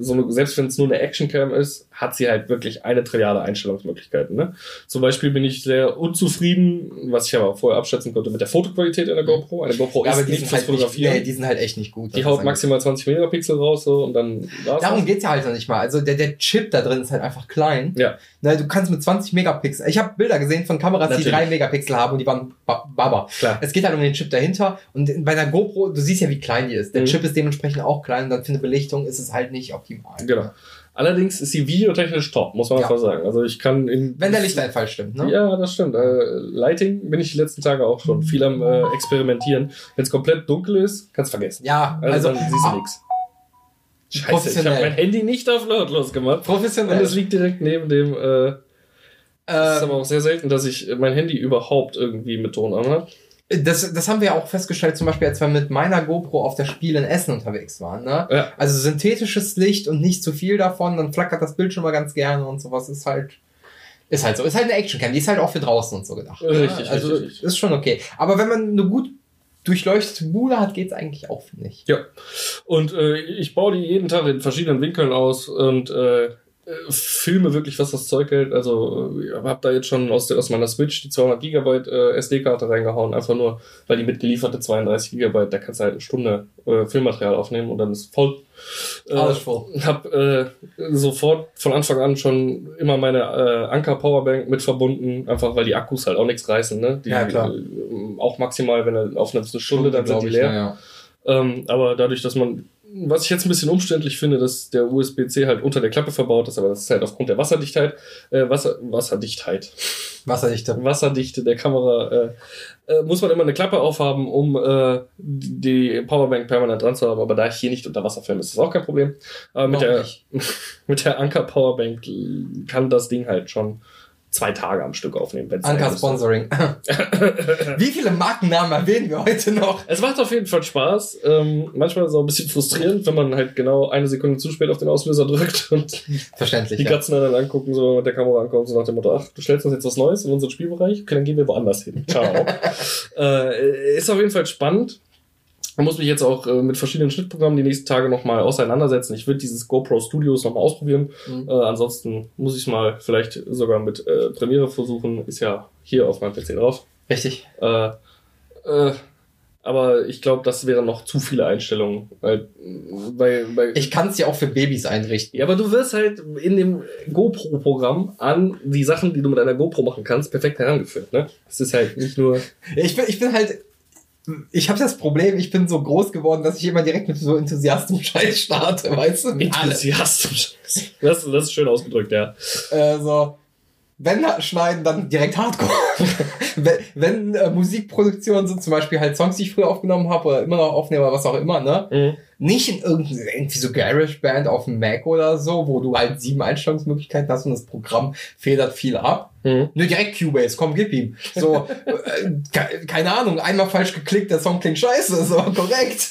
so eine, selbst wenn es nur eine Actioncam ist, hat sie halt wirklich eine Trilliarde Einstellungsmöglichkeiten. Ne? Zum Beispiel bin ich sehr unzufrieden, was ich aber vorher abschätzen konnte, mit der Fotoqualität in der GoPro. Eine GoPro Ja, ist aber die nicht sind, fürs halt nicht, Fotografieren. nee, die sind halt echt nicht gut. Die haut maximal 20 Megapixel raus so und dann war's Darum geht's ja halt noch nicht mal. Also der, der Chip da drin ist halt einfach klein. Ja. Ne, du kannst mit 20 Megapixel. Ich habe Bilder gesehen von Kameras, die Natürlich. drei Megapixel haben und die waren ba- Baba. Klar. Es geht halt um den Chip dahinter. Und bei der GoPro, du siehst ja, wie klein die ist. Der Mhm. Chip ist dementsprechend auch klein und dann für eine Belichtung ist es halt nicht optimal. Genau. Allerdings ist sie videotechnisch top, muss man Ja. einfach sagen. Also ich kann in Wenn der Lichteinfall stimmt, ne? Ja, das stimmt. Äh, Lighting bin ich die letzten Tage auch schon viel am äh, experimentieren. Wenn es komplett dunkel ist, kannst vergessen. Ja, Also, also, dann siehst du nichts. Scheiße, ich habe mein Handy nicht auf lautlos gemacht. Und professionell. es liegt direkt neben dem. Äh, es ist aber Ähm, auch sehr selten, dass ich mein Handy überhaupt irgendwie mit Ton anhabe. Das, das haben wir auch festgestellt, zum Beispiel, als wir mit meiner GoPro auf der Spiel in Essen unterwegs waren. Ne? Ja. Also synthetisches Licht und nicht zu viel davon, dann flackert das Bild schon mal ganz gerne und sowas. Ist halt, ist halt so. Ist halt eine Actioncam, die ist halt auch für draußen und so gedacht. ne? Richtig, Also richtig, ist schon okay. Aber wenn man eine gut durchleuchtete Bude hat, geht's eigentlich auch, finde ich. Ja. Und äh, ich baue die jeden Tag in verschiedenen Winkeln aus und äh, filme wirklich, was das Zeug hält. Also äh, habe da jetzt schon aus, der, aus meiner Switch die 200 Gigabyte äh, SD-Karte reingehauen, einfach nur, weil die mitgelieferte 32 Gigabyte, da kannst du halt eine Stunde äh, Filmmaterial aufnehmen und dann ist voll. Äh, Alles voll. Hab äh, sofort von Anfang an schon immer meine äh, Anker Powerbank mit verbunden, einfach weil die Akkus halt auch nichts reißen, ne? Die, Ja, klar. Äh, auch maximal, wenn er aufnimmst, eine Stunde, dann sind die ich, leer. Ja, ja. Ähm, aber dadurch, dass man, was ich jetzt ein bisschen umständlich finde, dass der USB-C halt unter der Klappe verbaut ist, aber das ist halt aufgrund der Wasserdichtheit, äh, Wasser, Wasserdichtheit, Wasserdichte. Wasserdichte der Kamera, äh, äh, muss man immer eine Klappe aufhaben, um äh, die Powerbank permanent dran zu haben. Aber da ich hier nicht unter Wasser filme, ist das auch kein Problem. Aber mit der, nicht. mit der Anker Powerbank kann das Ding halt schon zwei Tage am Stück aufnehmen. Anker. Sponsoring. Wie viele Markennamen erwähnen wir heute noch? Es macht auf jeden Fall Spaß. Ähm, manchmal ist es auch ein bisschen frustrierend, wenn man halt genau eine Sekunde zu spät auf den Auslöser drückt und Verständlich. die ja. Katzen dann angucken, so mit der Kamera ankommen, so nach dem Motto, ach, du stellst uns jetzt was Neues in unseren Spielbereich? Okay, dann gehen wir woanders hin. Ciao. äh, ist auf jeden Fall spannend. Man muss mich jetzt auch äh, mit verschiedenen Schnittprogrammen die nächsten Tage nochmal auseinandersetzen. Ich würde dieses GoPro Studios nochmal ausprobieren. Mhm. Äh, ansonsten muss ich mal vielleicht sogar mit äh, Premiere versuchen. Ist ja hier auf meinem PC drauf. Richtig. Äh, äh, aber ich glaube, das wären noch zu viele Einstellungen. Weil, weil, weil Ich kann es ja auch für Babys einrichten. ja, aber du wirst halt in dem GoPro-Programm an die Sachen, die du mit einer GoPro machen kannst, perfekt herangeführt. Ne? Es ist halt nicht nur. Ich bin, ich bin halt. Ich habe das Problem, ich bin so groß geworden, dass ich immer direkt mit so enthusiastischem Scheiß starte, weißt du? Enthusiastisch. Das, das ist schön ausgedrückt, ja. Äh, so, wenn schneiden, dann direkt Hardcore. wenn wenn äh, Musikproduktionen sind, zum Beispiel halt Songs, die ich früher aufgenommen habe oder immer noch aufnehme oder was auch immer, ne? Mhm. Nicht in irgendein, irgendwie so GarageBand auf dem Mac oder so, wo du halt sieben Einstellungsmöglichkeiten hast und das Programm federt viel ab. Mhm. Nur direkt Cubase, komm, gib ihm. So, äh, ke- keine Ahnung, einmal falsch geklickt, der Song klingt scheiße, so, korrekt.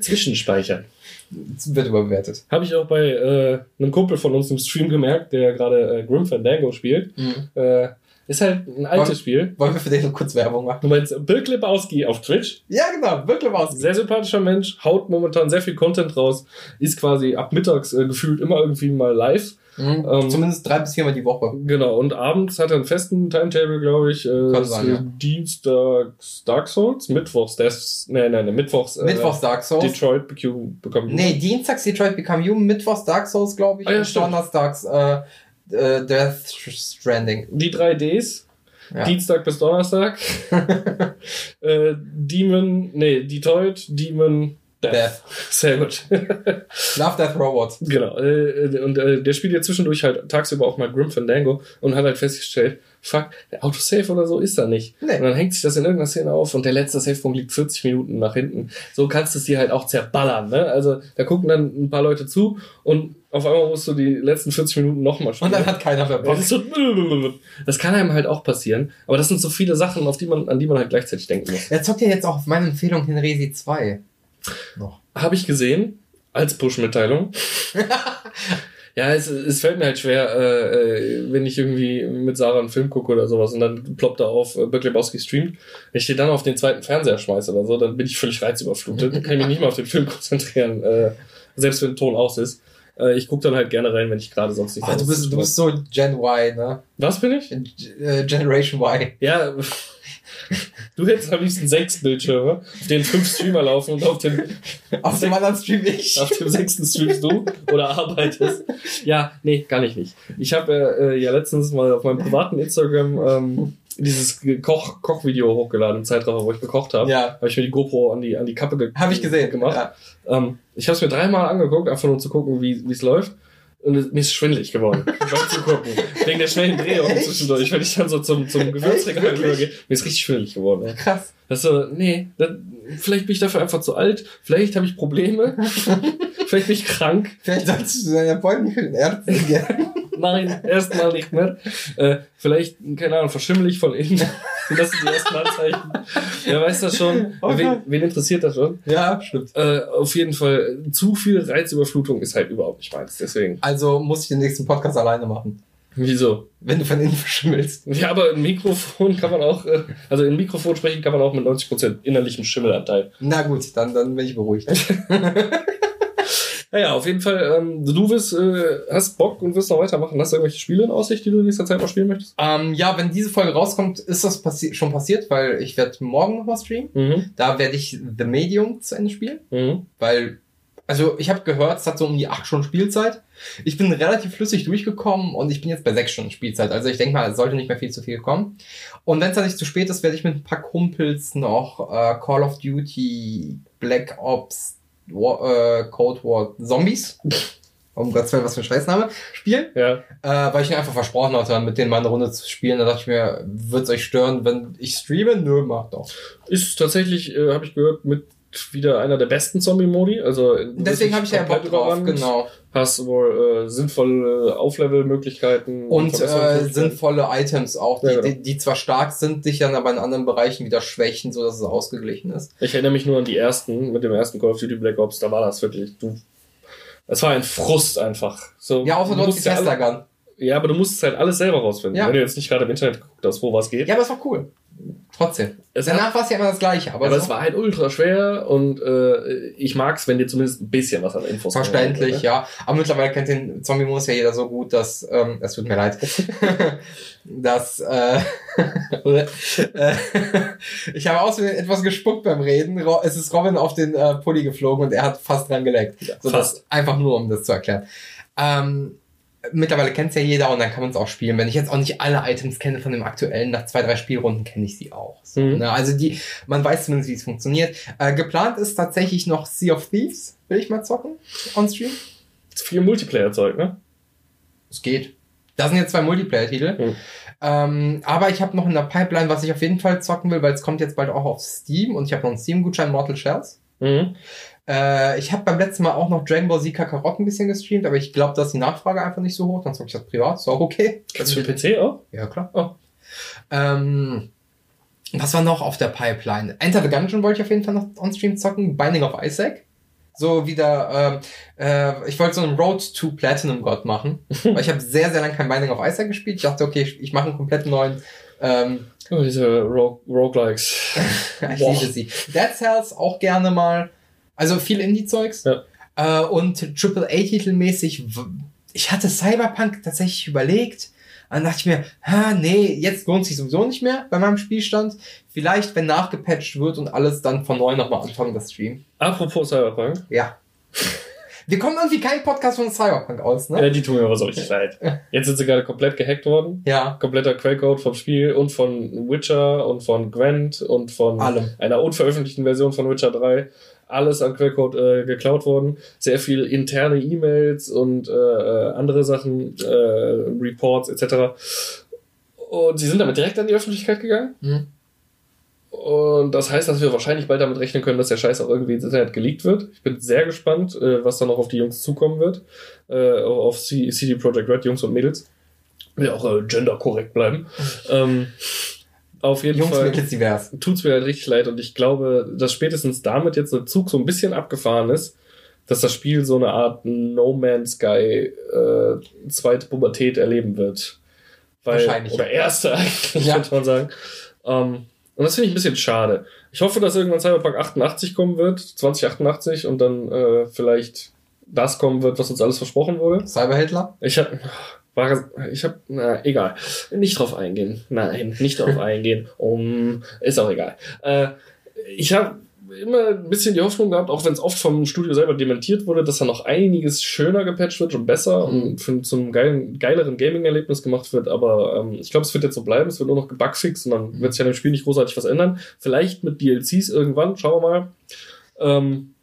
Zwischenspeichern. Wird überbewertet. Habe ich auch bei äh, einem Kumpel von uns im Stream gemerkt, der gerade äh, Grim Fandango spielt. Äh, ist halt ein altes Was? Spiel. Wollen wir für den noch kurz Werbung machen? Du meinst Bill Klipowski auf Twitch? Ja, genau, wirklich was. Sehr sympathischer Mensch, haut momentan sehr viel Content raus, ist quasi ab mittags äh, gefühlt immer irgendwie mal live. Mhm. Ähm, Zumindest drei bis viermal die Woche. Genau, und abends hat er einen festen Timetable, glaube ich. Äh, Kann sein, ja. Dienstags Dark Souls, Mittwochs, das, nein, nein, nein, Mittwochs, äh, Mittwochs Dark Souls. Detroit BQ bekommen. Nee, Dienstags Detroit Become Human, Mittwochs Dark Souls, glaube ich. Ah, ja, und stimmt. Donnerstags äh, äh, Death Stranding. Die drei Ds, Ja. Dienstag bis Donnerstag. äh, Demon, nee, Detroit, Demon, Death. Sehr gut. Love Death Robot. genau. Äh, und äh, der spielt ja zwischendurch halt tagsüber auch mal Grim Fandango und hat halt festgestellt, fuck, der Autosave oder so ist da nicht. Nee. Und dann hängt sich das in irgendeiner Szene auf und der letzte Savepunkt liegt 40 Minuten nach hinten. So kannst du es dir halt auch zerballern, ne? Also da gucken dann ein paar Leute zu und auf einmal musst du die letzten 40 Minuten nochmal spielen. Und dann hat keiner mehr Bock. so, das kann einem halt auch passieren. Aber das sind so viele Sachen, auf die man, an die man halt gleichzeitig denken muss. Er zockt ja jetzt auch auf meine Empfehlung hin Resi 2. Noch. Habe ich gesehen, als Push-Mitteilung. ja, es, es fällt mir halt schwer, äh, äh, wenn ich irgendwie mit Sarah einen Film gucke oder sowas und dann ploppt da auf, äh, Berg Lebowski streamt. Wenn ich den dann auf den zweiten Fernseher schmeiße oder so, dann bin ich völlig reizüberflutet. Dann kann ich mich nicht mehr auf den Film konzentrieren, äh, selbst wenn der Ton aus ist. Äh, ich gucke dann halt gerne rein, wenn ich gerade sonst nicht Ah, du, bist, du bist so Gen Y, ne? Was bin ich? Äh, Generation Y. Ja, du hättest am liebsten sechs Bildschirme, auf denen fünf Streamer laufen und auf dem Auf dem anderen Stream ich. Auf dem sechsten streamst du oder arbeitest. Ja, nee, gar nicht nicht. Ich habe äh, ja letztens mal auf meinem privaten Instagram ähm, dieses Koch Kochvideo hochgeladen im Zeitraffer, wo ich gekocht habe. Ja. Habe ich mir die GoPro an die an die Kappe ge Habe ich gesehen. gemacht. Ja. Ähm, ich habe es mir dreimal angeguckt, einfach nur um zu gucken, wie es läuft. Und mir ist schwindelig geworden, beim Zugucken. Wegen der schnellen Drehung Echt? zwischendurch, wenn ich dann so zum, zum Gewürzregal übergehe. Mir ist richtig schwindelig geworden. Krass. Das so, nee, dann, vielleicht bin ich dafür einfach zu alt, vielleicht habe ich Probleme, vielleicht bin ich krank. Vielleicht solltest du deine Freundin für den Ärzten gehen. Nein, erstmal nicht mehr. Äh, vielleicht, keine Ahnung, verschimmel ich von innen. Das sind die ersten Anzeichen. Wer weiß das schon? Oh wen, wen interessiert das schon? ja, stimmt. Äh, auf jeden Fall, zu viel Reizüberflutung ist halt überhaupt nicht meins. Deswegen. Also muss ich den nächsten Podcast alleine machen. Wieso? Wenn du von innen verschimmelst. Ja, aber ein Mikrofon kann man auch, äh, also im Mikrofon sprechen kann man auch mit 90% innerlichem Schimmelanteil. Na gut, dann, dann bin ich beruhigt. Naja, auf jeden Fall, ähm, du wirst, äh, hast Bock und wirst noch weitermachen. Hast du irgendwelche Spiele in Aussicht, die du in nächster Zeit noch spielen möchtest? ähm, ja, wenn diese Folge rauskommt, ist das passi schon passiert, weil ich werde morgen nochmal streamen. Mhm. Da werde ich The Medium zu Ende spielen. Mhm. Weil, also ich habe gehört, es hat so um die acht Stunden Spielzeit. Ich bin relativ flüssig durchgekommen und ich bin jetzt bei sechs Stunden Spielzeit. Also ich denke mal, es sollte nicht mehr viel zu viel kommen. Und wenn es dann nicht zu spät ist, werde ich mit ein paar Kumpels noch äh, Call of Duty, Black Ops, War, äh, Cold War Zombies, um Gottes Willen, was für ein Scheißname, spielen. Ja. Äh, weil ich mir einfach versprochen hatte, mit denen mal eine Runde zu spielen. Da dachte ich mir, wird's euch stören, wenn ich streame? Nö, mach doch. Ist tatsächlich, äh, habe ich gehört, mit wieder einer der besten Zombie-Modi. Also Deswegen habe ich ja Bock drauf, überrannt, genau. Hast wohl äh, sinnvolle Auflevel-Möglichkeiten. Und äh, Verbesserungsmöglichkeiten. sinnvolle Items auch, die, Ja, genau. die, die zwar stark sind, dich dann aber in anderen Bereichen wieder schwächen, so dass es ausgeglichen ist. Ich erinnere mich nur an die ersten, mit dem ersten Call of Duty Black Ops, da war das wirklich, du, es war ein Frust einfach. So, Ja, außer du hast die alle, Tesla-Gun. ja, aber du musst halt alles selber rausfinden. Ja. Wenn du jetzt nicht gerade im Internet geguckt hast, wo was geht. Ja, aber es war cool. Trotzdem. Es Danach war es ja immer das Gleiche, aber, aber es es war halt ultra schwer und äh, ich mag's, wenn dir zumindest ein bisschen was an Infos verständlich, kommt, ne? ja. Aber mittlerweile kennt den Zombie-Modus ja jeder so gut, dass, ähm, es tut mir leid, dass, äh, äh, ich habe außerdem etwas gespuckt beim Reden. Es ist Robin auf den äh, Pulli geflogen und er hat fast dran geleckt. So, fast. Das, einfach nur, um das zu erklären. Ähm, mittlerweile kennt's ja jeder und dann kann man es auch spielen. Wenn ich jetzt auch nicht alle Items kenne von dem aktuellen, nach zwei, drei Spielrunden kenne ich sie auch. So, Mhm. ne? Also die, man weiß zumindest, wie es funktioniert. Äh, geplant ist tatsächlich noch Sea of Thieves, will ich mal zocken, on Stream. Viel Multiplayer-Zeug, ne? Es geht. Da sind jetzt zwei Multiplayer-Titel. Mhm. Ähm, aber ich habe noch in der Pipeline, was ich auf jeden Fall zocken will, weil es kommt jetzt bald auch auf Steam und ich habe noch einen Steam-Gutschein Mortal Shells. Mhm. Äh, ich habe beim letzten Mal auch noch Dragon Ball Z Kakarot ein bisschen gestreamt, aber ich glaube, dass die Nachfrage einfach nicht so hoch. Dann zocke ich das privat. Ist auch okay. Kannst du für PC auch? Ja, klar. Oh. Ähm, was war noch auf der Pipeline? Enter the Gungeon wollte ich auf jeden Fall noch on-stream zocken. Binding of Isaac. So wieder, ähm, äh, ich wollte so einen Road to Platinum God machen. weil ich habe sehr, sehr lange kein Binding of Isaac gespielt. Ich dachte, okay, ich, ich mache einen komplett neuen. Ähm, Oh, diese Rogue Roguelikes. ich liebe sie. Dead Cells auch gerne mal. Also viel Indie-Zeugs. Ja. Äh, und AAA-Titelmäßig, w- ich hatte Cyberpunk tatsächlich überlegt. Dann dachte ich mir, ha, nee, jetzt lohnt sich sowieso nicht mehr bei meinem Spielstand. Vielleicht, wenn nachgepatcht wird und alles, dann von neu nochmal anfangen, das Stream. Apropos Cyberpunk. Ja. Wir kommen irgendwie kein Podcast von Cyberpunk aus, ne? Ja, die tun mir aber so richtig leid. Jetzt sind sie gerade komplett gehackt worden. Ja. Kompletter Quellcode vom Spiel und von Witcher und von Gwent und von Allem. einer unveröffentlichten Version von Witcher 3. alles an Quellcode äh, geklaut worden. Sehr viel interne E-Mails und äh, äh, andere Sachen, äh, Reports etc. Und sie sind damit direkt an die Öffentlichkeit gegangen. Mhm. Und das heißt, dass wir wahrscheinlich bald damit rechnen können, dass der Scheiß auch irgendwie ins Internet geleakt wird. Ich bin sehr gespannt, äh, was da noch auf die Jungs zukommen wird. Äh, auf CD Projekt Red, Jungs und Mädels. Will auch äh, genderkorrekt bleiben. Ähm, auf jeden Jungs, Fall Mädels, divers. tut's mir halt richtig leid und ich glaube, dass spätestens damit jetzt der Zug so ein bisschen abgefahren ist, dass das Spiel so eine Art No Man's Sky äh, zweite Pubertät erleben wird. Weil, Wahrscheinlich. Oder erste eigentlich, Ja. könnte man sagen. Ähm, und das finde ich ein bisschen schade. Ich hoffe, dass irgendwann Cyberpunk 88 kommen wird, 2088, und dann äh, vielleicht das kommen wird, was uns alles versprochen wurde. Cyberhitler? Ich hab, war, ich hab, na, egal. Nicht drauf eingehen. Nein, nicht drauf eingehen. Um, ist auch egal. Äh, ich habe immer ein bisschen die Hoffnung gehabt, auch wenn es oft vom Studio selber dementiert wurde, dass da noch einiges schöner gepatcht wird und besser Mhm. und für, zum geilen, geileren Gaming-Erlebnis gemacht wird. Aber ähm, ich glaube, es wird jetzt so bleiben. Es wird nur noch gebugfixt und dann wird sich an dem Spiel nicht großartig was ändern. Vielleicht mit DLCs irgendwann, schauen wir mal. Ähm,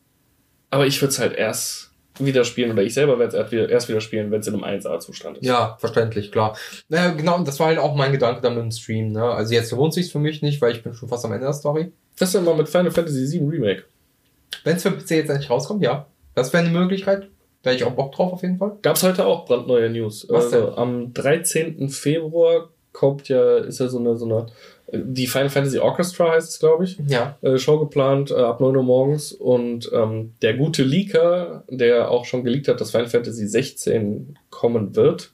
aber ich würde es halt erst wieder spielen oder ich selber werde es erst wieder, spielen, wenn es in einem 1A-Zustand ist. Ja, verständlich, klar. Naja, genau, das war halt auch mein Gedanke dann mit dem Stream, ne? Also jetzt lohnt sich's für mich nicht, weil ich bin schon fast am Ende der Story. Das ist ja mal mit Final Fantasy VII Remake. Wenn es für PC jetzt endlich rauskommt, ja. Das wäre eine Möglichkeit. Da hätte ich auch Bock drauf auf jeden Fall. Gab's heute auch brandneue News. Was also, denn? am 13. Februar kommt ja, ist ja so eine, so eine, die Final Fantasy Orchestra heißt es, glaube ich. Ja. äh, Show geplant äh, ab 9 Uhr morgens und ähm, der gute Leaker, der auch schon geleakt hat, dass Final Fantasy 16 kommen wird,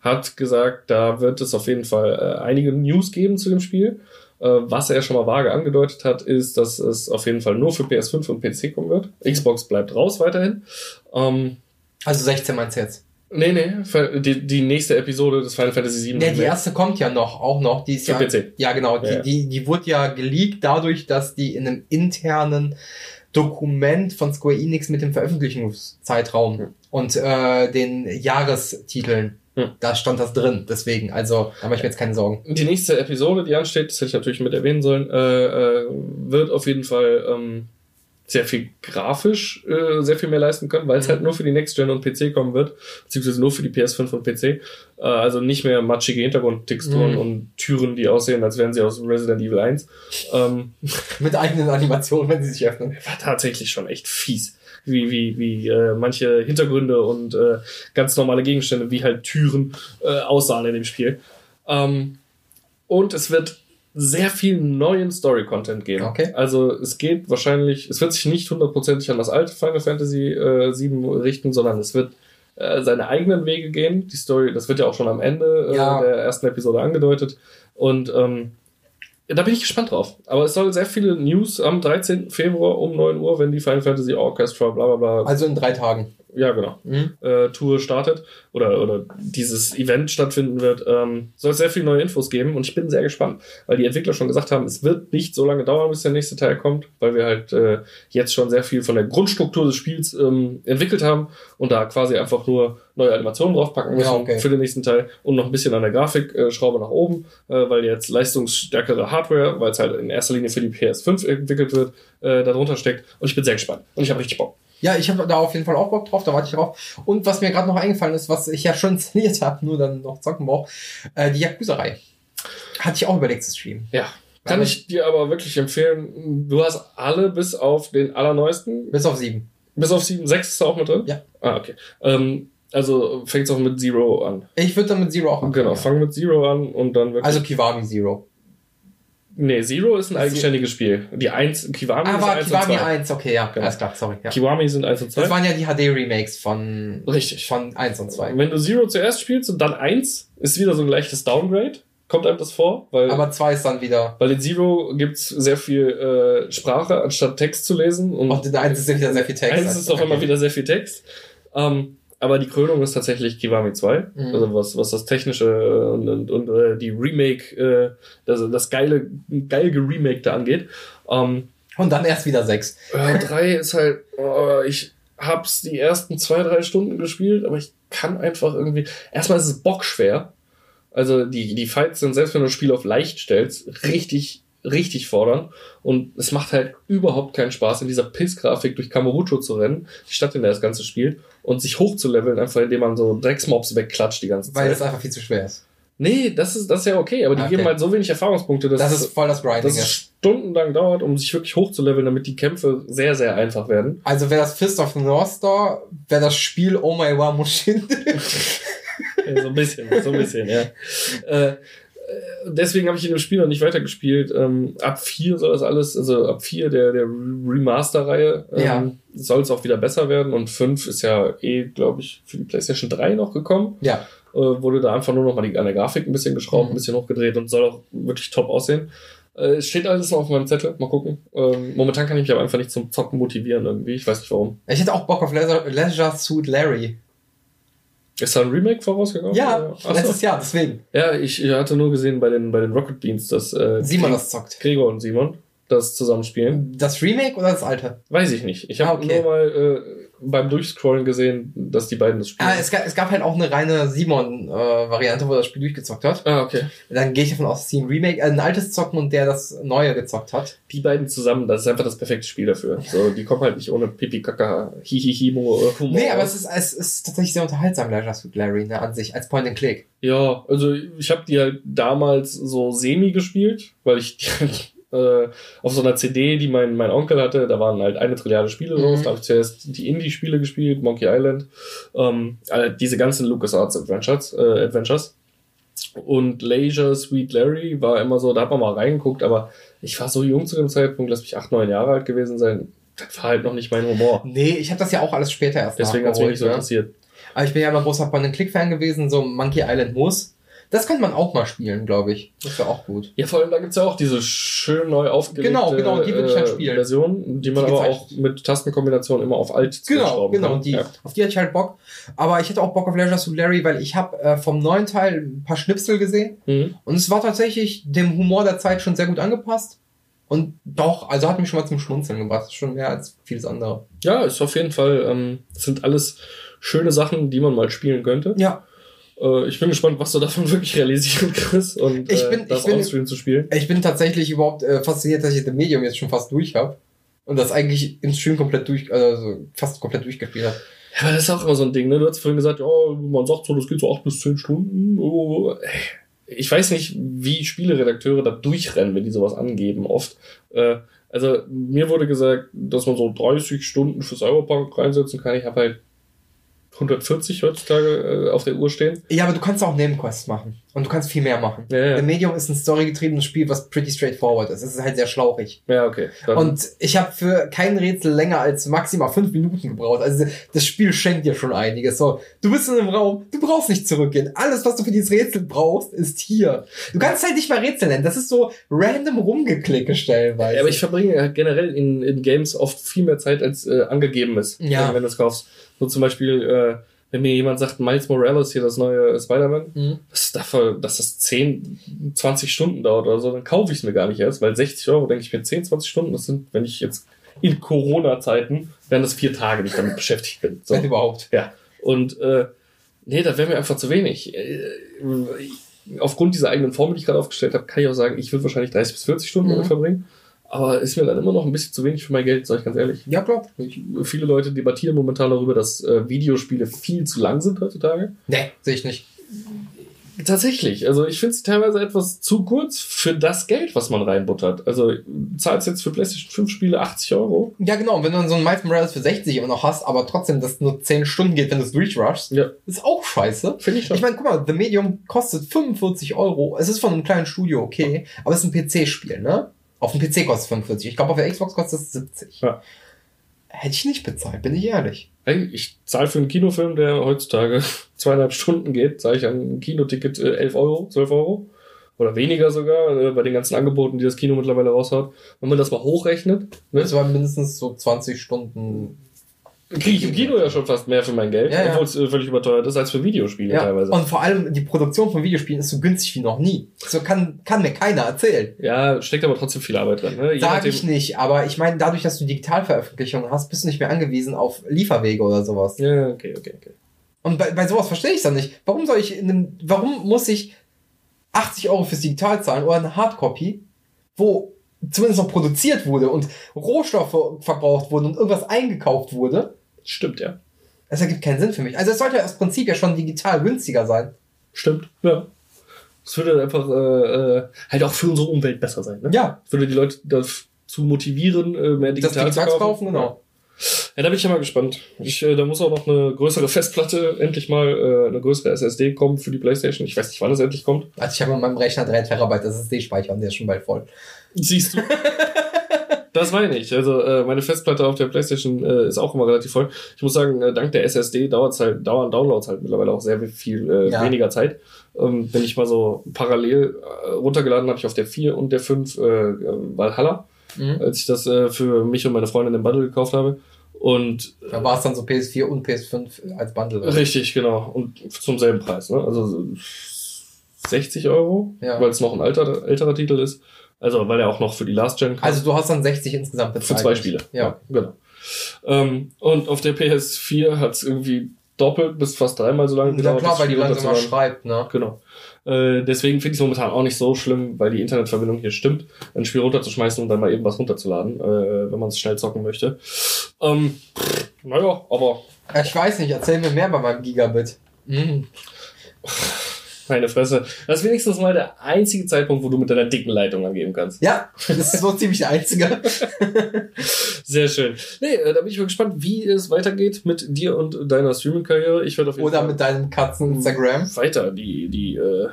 hat gesagt, da wird es auf jeden Fall äh, einige News geben zu dem Spiel. Äh, was er schon mal vage angedeutet hat, ist, dass es auf jeden Fall nur für PS5 und PC kommen wird. Xbox bleibt raus weiterhin. Ähm, Also 16 meinst du jetzt? Nee, nee, die, die nächste Episode des Final Fantasy 7. Ja, die erste kommt ja noch, auch noch. Die ist Für ja, PC. Ja, genau. Ja, ja. Die, die, die wurde ja geleakt dadurch, dass die in einem internen Dokument von Square Enix mit dem Veröffentlichungszeitraum Hm. und äh, den Jahrestiteln, Hm. da stand das drin. Deswegen, also da mache ich mir jetzt keine Sorgen. Die nächste Episode, die ansteht, das hätte ich natürlich mit erwähnen sollen, äh, äh, wird auf jeden Fall ähm, sehr viel grafisch äh, sehr viel mehr leisten können, weil es Mhm. halt nur für die Next Gen und PC kommen wird, beziehungsweise nur für die PS5 und PC. Äh, also nicht mehr matschige Hintergrundtexturen Mhm. und Türen, die aussehen, als wären sie aus Resident Evil 1. Ähm, Mit eigenen Animationen, wenn sie sich öffnen. war tatsächlich schon echt fies. Wie, wie, wie äh, manche Hintergründe und äh, ganz normale Gegenstände, wie halt Türen, äh, aussahen in dem Spiel. Ähm, und es wird sehr viel neuen Story-Content geben. Okay. Also es geht wahrscheinlich, es wird sich nicht hundertprozentig an das alte Final Fantasy äh, 7 richten, sondern es wird äh, seine eigenen Wege gehen. Die Story, das wird ja auch schon am Ende äh, Ja. der ersten Episode angedeutet. Und ähm, da bin ich gespannt drauf. Aber es soll sehr viele News am 13. Februar um 9 Uhr, wenn die Final Fantasy Orchestra, bla bla bla, Also in drei Tagen. Ja genau, Mhm. äh, Tour startet oder, oder dieses Event stattfinden wird, ähm, soll es sehr viele neue Infos geben und ich bin sehr gespannt, weil die Entwickler schon gesagt haben, es wird nicht so lange dauern, bis der nächste Teil kommt, weil wir halt äh, jetzt schon sehr viel von der Grundstruktur des Spiels ähm, entwickelt haben und da quasi einfach nur neue Animationen draufpacken müssen Ja, okay. für den nächsten Teil und noch ein bisschen an der Grafikschraube nach oben, äh, weil jetzt leistungsstärkere Hardware, weil es halt in erster Linie für die PS5 entwickelt wird, äh, darunter steckt und ich bin sehr gespannt und ich habe richtig Bock. Ja, ich habe da auf jeden Fall auch Bock drauf, da warte ich drauf. Und was mir gerade noch eingefallen ist, was ich ja schon installiert habe, nur dann noch zocken brauche, äh, die Yakuza-Reihe. Hatte ich auch überlegt zu streamen. Ja. Kann ich dir aber wirklich empfehlen. Du hast alle bis auf den allerneuesten, Bis auf sieben. bis auf 7, 6 ist auch mit drin? Ja. Ah, okay. Ähm, also fängt es auch mit Zero an. Ich würde dann mit Zero auch anfangen, Genau, ja. fang mit Zero an und dann wirklich. Also Kiwami Zero. Nee, Zero ist ein eigenständiges Spiel. Die 1, Kiwami Ah, ist war 1 Kiwami und 2. 1, okay, ja. Genau. Alles klar, sorry. Ja. Kiwami sind 1 und 2. Das waren ja die HD-Remakes von, Richtig. von 1 und 2. Wenn du Zero zuerst spielst und dann 1, ist wieder so ein leichtes Downgrade. Kommt einem das vor? Weil Aber 2 ist dann wieder. Weil in Zero gibt's sehr viel äh, Sprache, anstatt Text zu lesen. Und Und in der 1 ist ja wieder sehr viel Text. eins ist auf einmal wieder sehr viel Text. Ähm, aber die Krönung ist tatsächlich Kiwami 2. Mhm. Also was, was das Technische und, und, und äh, die Remake, äh, das, das geile, geil geremakte angeht. Ähm, Und dann erst wieder 6. äh, 3 ist halt, oh, ich hab's die ersten zwei, drei Stunden gespielt, aber ich kann einfach irgendwie. Erstmal ist es bockschwer. Also die, die Fights sind, selbst wenn du das Spiel auf leicht stellst, richtig richtig fordern. Und es macht halt überhaupt keinen Spaß, in dieser Pissgrafik durch Kamurocho zu rennen, die Stadt, in der das Ganze spielt, und sich hochzuleveln, einfach indem man so Drecksmobs wegklatscht die ganze Weil Zeit. es einfach viel zu schwer ist. nee, das ist, das ist ja okay, aber die Okay. geben halt so wenig Erfahrungspunkte, dass Das es- ist voll das Grinding. dass es stundenlang dauert, um sich wirklich hochzuleveln, damit die Kämpfe sehr, sehr einfach werden. Also wäre das Fist of the North Star, wäre das Spiel Oh My Wa Mushin. Ja, so ein bisschen, so ein bisschen, ja. Äh, deswegen habe ich in dem Spiel noch nicht weitergespielt. Ähm, ab 4 soll das alles, also ab 4 der, der Remaster-Reihe ähm, Ja. soll es auch wieder besser werden. Und 5 ist ja eh, glaube ich, für die PlayStation 3 noch gekommen. ja. Äh, wurde da einfach nur noch mal die, an der Grafik ein bisschen geschraubt, Mhm. ein bisschen hochgedreht und soll auch wirklich top aussehen. Äh, Es steht alles noch auf meinem Zettel, mal gucken. Ähm, momentan kann ich mich aber einfach nicht zum Zocken motivieren irgendwie. Ich weiß nicht warum. Ich hätte auch Bock auf Leisure, Leisure Suit Larry. Ist da ein Remake vorausgegangen? Ja, Ach so. letztes Jahr, deswegen. Ja, ich hatte nur gesehen bei den, bei den Rocket Beans, dass äh, Simon das zockt. Gregor und Simon das zusammenspielen. Das Remake oder das alte? Weiß ich nicht. Ich habe Ah, okay. nur mal äh, beim Durchscrollen gesehen, dass die beiden das spielen. Ah, es, gab, es gab halt auch eine reine Simon-Variante, wo er das Spiel durchgezockt hat. ah, okay. Dann gehe ich davon aus, dass sie ein Remake, äh, ein altes zocken und der das neue gezockt hat. Die beiden zusammen, das ist einfach das perfekte Spiel dafür. So, die kommen halt nicht ohne Pipi Kaka Hihihi Humor. Nee, aber es ist, es ist tatsächlich sehr unterhaltsam, Leisure Suit Larry, ne, an sich, als Point and Click. Ja, also ich habe die halt damals so semi gespielt, weil ich die halt, äh, auf so einer CD, die mein, mein Onkel hatte, da waren halt eine Trilliarde Spiele drauf. Mhm. Da habe ich zuerst die Indie-Spiele gespielt, Monkey Island, ähm, äh, diese ganzen LucasArts Adventures, äh, Adventures. Und Leisure Sweet Larry war immer so, da hat man mal reingeguckt, aber ich war so jung zu dem Zeitpunkt, lass mich acht, neun Jahre alt gewesen sein. Das war halt noch nicht mein Humor. Nee, ich habe das ja auch alles später erst Deswegen hat es mich nicht so interessiert. Aber ich bin ja immer großer Point-and-Click-Fan gewesen, so Monkey Island muss. Das könnte man auch mal spielen, glaube ich. Das wäre auch gut. Ja, vor allem, da gibt's ja auch diese schön neu aufgelegte Genau, genau, die würde ich halt spielen. Version, die man Die aber auch mit Tastenkombination immer auf Alt Genau, genau, kann. die, Ja. auf die hatte ich halt Bock. Aber ich hätte auch Bock auf Leisure Suit Larry, weil ich habe äh, vom neuen Teil ein paar Schnipsel gesehen. Mhm. Und es war tatsächlich dem Humor der Zeit schon sehr gut angepasst. Und doch, also hat mich schon mal zum Schmunzeln gebracht. Schon mehr als vieles andere. ja, ist auf jeden Fall, ähm, sind alles schöne Sachen, die man mal spielen könnte. Ja, Äh, ich bin gespannt, was du davon wirklich realisieren kriegst und Ich äh, bin- das ich bin- on-stream zu spielen. ich bin tatsächlich überhaupt äh, fasziniert, dass ich The Medium jetzt schon fast durch habe. Und das eigentlich im Stream komplett durch, also fast komplett durchgespielt habe. Ja, aber das ist auch immer so ein Ding, ne? Du hast vorhin gesagt, ja, man sagt so, das geht so acht bis zehn Stunden. Oh, ich weiß nicht, wie Spieleredakteure da durchrennen, wenn die sowas angeben, oft. Äh, also, mir wurde gesagt, dass man so 30 Stunden für Cyberpunk reinsetzen kann. Ich habe halt 140 heutzutage äh, auf der Uhr stehen. Ja, aber du kannst auch Nebenquests machen. Und du kannst viel mehr machen. Ja, ja. The Medium ist ein storygetriebenes Spiel, was pretty straightforward ist. Es ist halt sehr schlauchig. Ja, okay. Dann, Und ich habe für kein Rätsel länger als maximal fünf Minuten gebraucht. Also das Spiel schenkt dir schon einiges. So, du bist in einem Raum, du brauchst nicht zurückgehen. Alles, was du für dieses Rätsel brauchst, ist hier. Du kannst halt nicht mal Rätsel nennen. Das ist so random rumgeklicke stellenweise. ja, aber ich verbringe generell in, in Games oft viel mehr Zeit, als äh, angegeben ist, Ja. wenn du es kaufst. So zum Beispiel, äh, wenn mir jemand sagt, Miles Morales hier das neue Spider-Man, Mhm. dass, dass das 10, 20 Stunden dauert oder so, dann kaufe ich es mir gar nicht erst, weil 60 Euro, denke ich mir, 10, 20 Stunden, das sind, wenn ich jetzt in Corona-Zeiten, wären das vier Tage, die ich damit beschäftigt bin. So. Wenn überhaupt. Ja. Und äh, nee, das wäre mir einfach zu wenig. Äh, aufgrund dieser eigenen Formel, die ich gerade aufgestellt habe, kann ich auch sagen, ich würde wahrscheinlich 30 bis 40 Stunden Mhm. damit verbringen. Aber ist mir dann immer noch ein bisschen zu wenig für mein Geld, sage ich ganz ehrlich. Ja, glaub. Ich, viele Leute debattieren momentan darüber, dass äh, Videospiele viel zu lang sind heutzutage. Nee, sehe ich nicht. Tatsächlich. Also ich finde sie teilweise etwas zu kurz für das Geld, was man reinbuttert. Also du zahlst jetzt für PlayStation 5 Spiele 80 Euro. Ja, genau. Und wenn du dann so ein Miles Morales für 60 immer noch hast, aber trotzdem das nur 10 Stunden geht, wenn du es durchrushst, Ja, ist auch scheiße. finde ich schon. Ich meine, guck mal, The Medium kostet 45 Euro. Es ist von einem kleinen Studio, okay, aber es ist ein PC-Spiel, ne? Auf dem PC kostet es 45. Ich glaube, auf der Xbox kostet es 70. Ja. Hätte ich nicht bezahlt, bin ich ehrlich. Hey, ich zahle für einen Kinofilm, der heutzutage zweieinhalb Stunden geht, zahle ich ein Kinoticket äh, 11 Euro, 12 Euro. Oder weniger sogar, äh, bei den ganzen Angeboten, die das Kino mittlerweile raushaut. Wenn man das mal hochrechnet, ne, Das waren mindestens so 20 Stunden. Kriege ich im Kino ja schon fast mehr für mein Geld, Ja, ja. obwohl es äh, völlig überteuert ist als für Videospiele Ja. teilweise. Und vor allem die Produktion von Videospielen ist so günstig wie noch nie. So kann, kann mir keiner erzählen. ja, steckt aber trotzdem viel Arbeit drin. Ne? Je Sag nachdem- ich nicht, aber ich meine, dadurch, dass du Digitalveröffentlichungen hast, bist du nicht mehr angewiesen auf Lieferwege oder sowas. Ja, okay, okay, okay. Und bei, bei sowas verstehe ich dann nicht. Warum soll ich in einem, warum muss ich 80 Euro fürs Digital zahlen oder eine Hardcopy wo zumindest noch produziert wurde und Rohstoffe verbraucht wurden und irgendwas eingekauft wurde, Stimmt, ja. das ergibt keinen Sinn für mich. Also es sollte ja aus Prinzip ja schon digital günstiger sein. Stimmt, ja. Es würde einfach äh, äh, halt auch für unsere Umwelt besser sein. Ne? Ja, Würde die Leute dazu motivieren, äh, mehr das digital, digital zu kaufen, genau. Ja, da bin ich ja mal gespannt. Ich, äh, da muss auch noch eine größere Festplatte, endlich mal äh, eine größere SSD kommen für die Playstation. Ich weiß nicht, wann es endlich kommt. Also ich habe in meinem Rechner 3 Terabyte SSD-Speicher und der ist schon bald voll. Siehst du. das meine ich. Also äh, meine Festplatte auf der Playstation äh, ist auch immer relativ voll. Ich muss sagen, äh, dank der SSD dauert halt, dauern Downloads halt mittlerweile auch sehr viel äh, Ja. weniger Zeit. Ähm, wenn ich mal so parallel äh, runtergeladen habe, ich auf der 4 und der 5 äh, äh, Valhalla, Mhm. als ich das äh, für mich und meine Freundin im Bundle gekauft habe. Und Da war es dann so PS4 und PS5 als Bundle. Richtig, genau. Und zum selben Preis, ne? Also 60 Euro, Ja. weil es noch ein alter, älterer Titel ist. Also, weil er auch noch für die Last Gen kam. Also du hast dann 60 insgesamt für bezahlt. zwei Spiele. Ja. genau. Ähm, und auf der PS4 hat es irgendwie doppelt bis fast dreimal so lange Ja klar, weil die langsamer schreibt, ne? Genau. Äh, deswegen finde ich es momentan auch nicht so schlimm, weil die Internetverbindung hier stimmt, ein Spiel runterzuschmeißen und dann mal eben was runterzuladen, äh, wenn man es schnell zocken möchte. Ähm, naja, aber Ich weiß nicht, erzähl mir mehr bei meinem Gigabit. Mhm. Meine Fresse. Das ist wenigstens mal der einzige Zeitpunkt, wo du mit deiner dicken Leitung angeben kannst. Ja, das ist so ziemlich der einzige. Sehr schön. Nee, äh, da bin ich mal gespannt, wie es weitergeht mit dir und deiner Streaming-Karriere. Ich werde auf jeden Oder Fall mit deinem Katzen-Instagram. weiter die, die äh,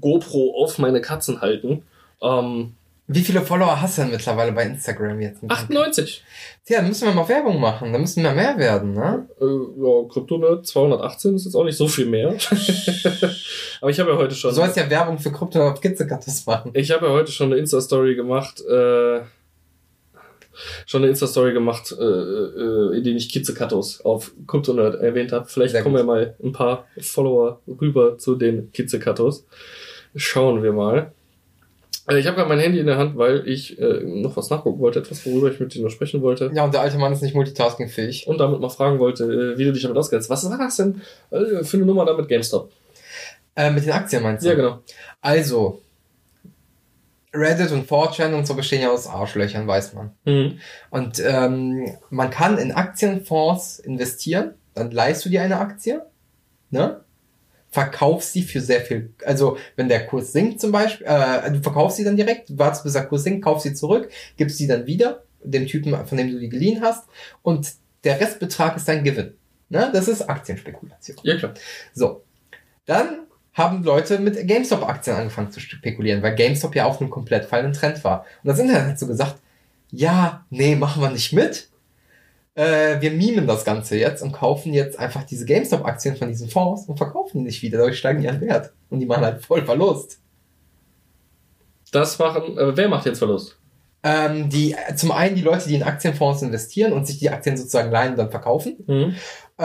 GoPro auf meine Katzen halten. Ähm, Wie viele Follower hast du denn mittlerweile bei Instagram jetzt? 98. Tja, dann müssen wir mal Werbung machen. Da müssen wir mehr werden, ne? Äh, ja, Kryptonet 218 ist jetzt auch nicht so viel mehr. Aber ich habe ja heute Du schon. sollst ja Werbung für Krypto auf Kitzekartus machen. Ich habe ja heute schon eine Insta-Story gemacht, äh, schon eine Insta-Story gemacht, äh, äh, in der ich Kitzekatos auf Kryptonerd erwähnt habe. Vielleicht Sehr kommen gut. ja mal ein paar Follower rüber zu den Kitzekatos. Schauen wir mal. Äh, ich habe gerade mein Handy in der Hand, weil ich äh, noch was nachgucken wollte, etwas, worüber ich mit dir noch sprechen wollte. Ja, und der alte Mann ist nicht multitaskingfähig. Und damit mal fragen wollte, äh, wie du dich damit auskennst. Was war das denn äh, für eine Nummer da mit GameStop? Äh, mit den Aktien meinst du? Ja, genau. Also, Reddit und 4chan und so bestehen ja aus Arschlöchern, weiß man. Mhm. Und ähm, man kann in Aktienfonds investieren, dann leihst du dir eine Aktie, ne? Verkaufst sie für sehr viel, also wenn der Kurs sinkt zum Beispiel, äh, du verkaufst sie dann direkt, wartest bis der Kurs sinkt, kaufst sie zurück, gibst sie dann wieder, dem Typen, von dem du die geliehen hast, und der Restbetrag ist dein Gewinn. Ne? Das ist Aktienspekulation. Ja, klar. So. Dann haben Leute mit GameStop-Aktien angefangen zu spekulieren, weil GameStop ja auf einem komplett fallenden Trend war. Und das Internet hat so gesagt, ja, nee, machen wir nicht mit. Äh, wir mimen das Ganze jetzt und kaufen jetzt einfach diese GameStop-Aktien von diesen Fonds und verkaufen die nicht wieder. Dadurch steigen die an Wert. Und die machen halt voll Verlust. Das machen, äh, wer macht jetzt Verlust? Ähm, die, zum einen die Leute, die in Aktienfonds investieren und sich die Aktien sozusagen leihen und dann verkaufen. Mhm. Äh,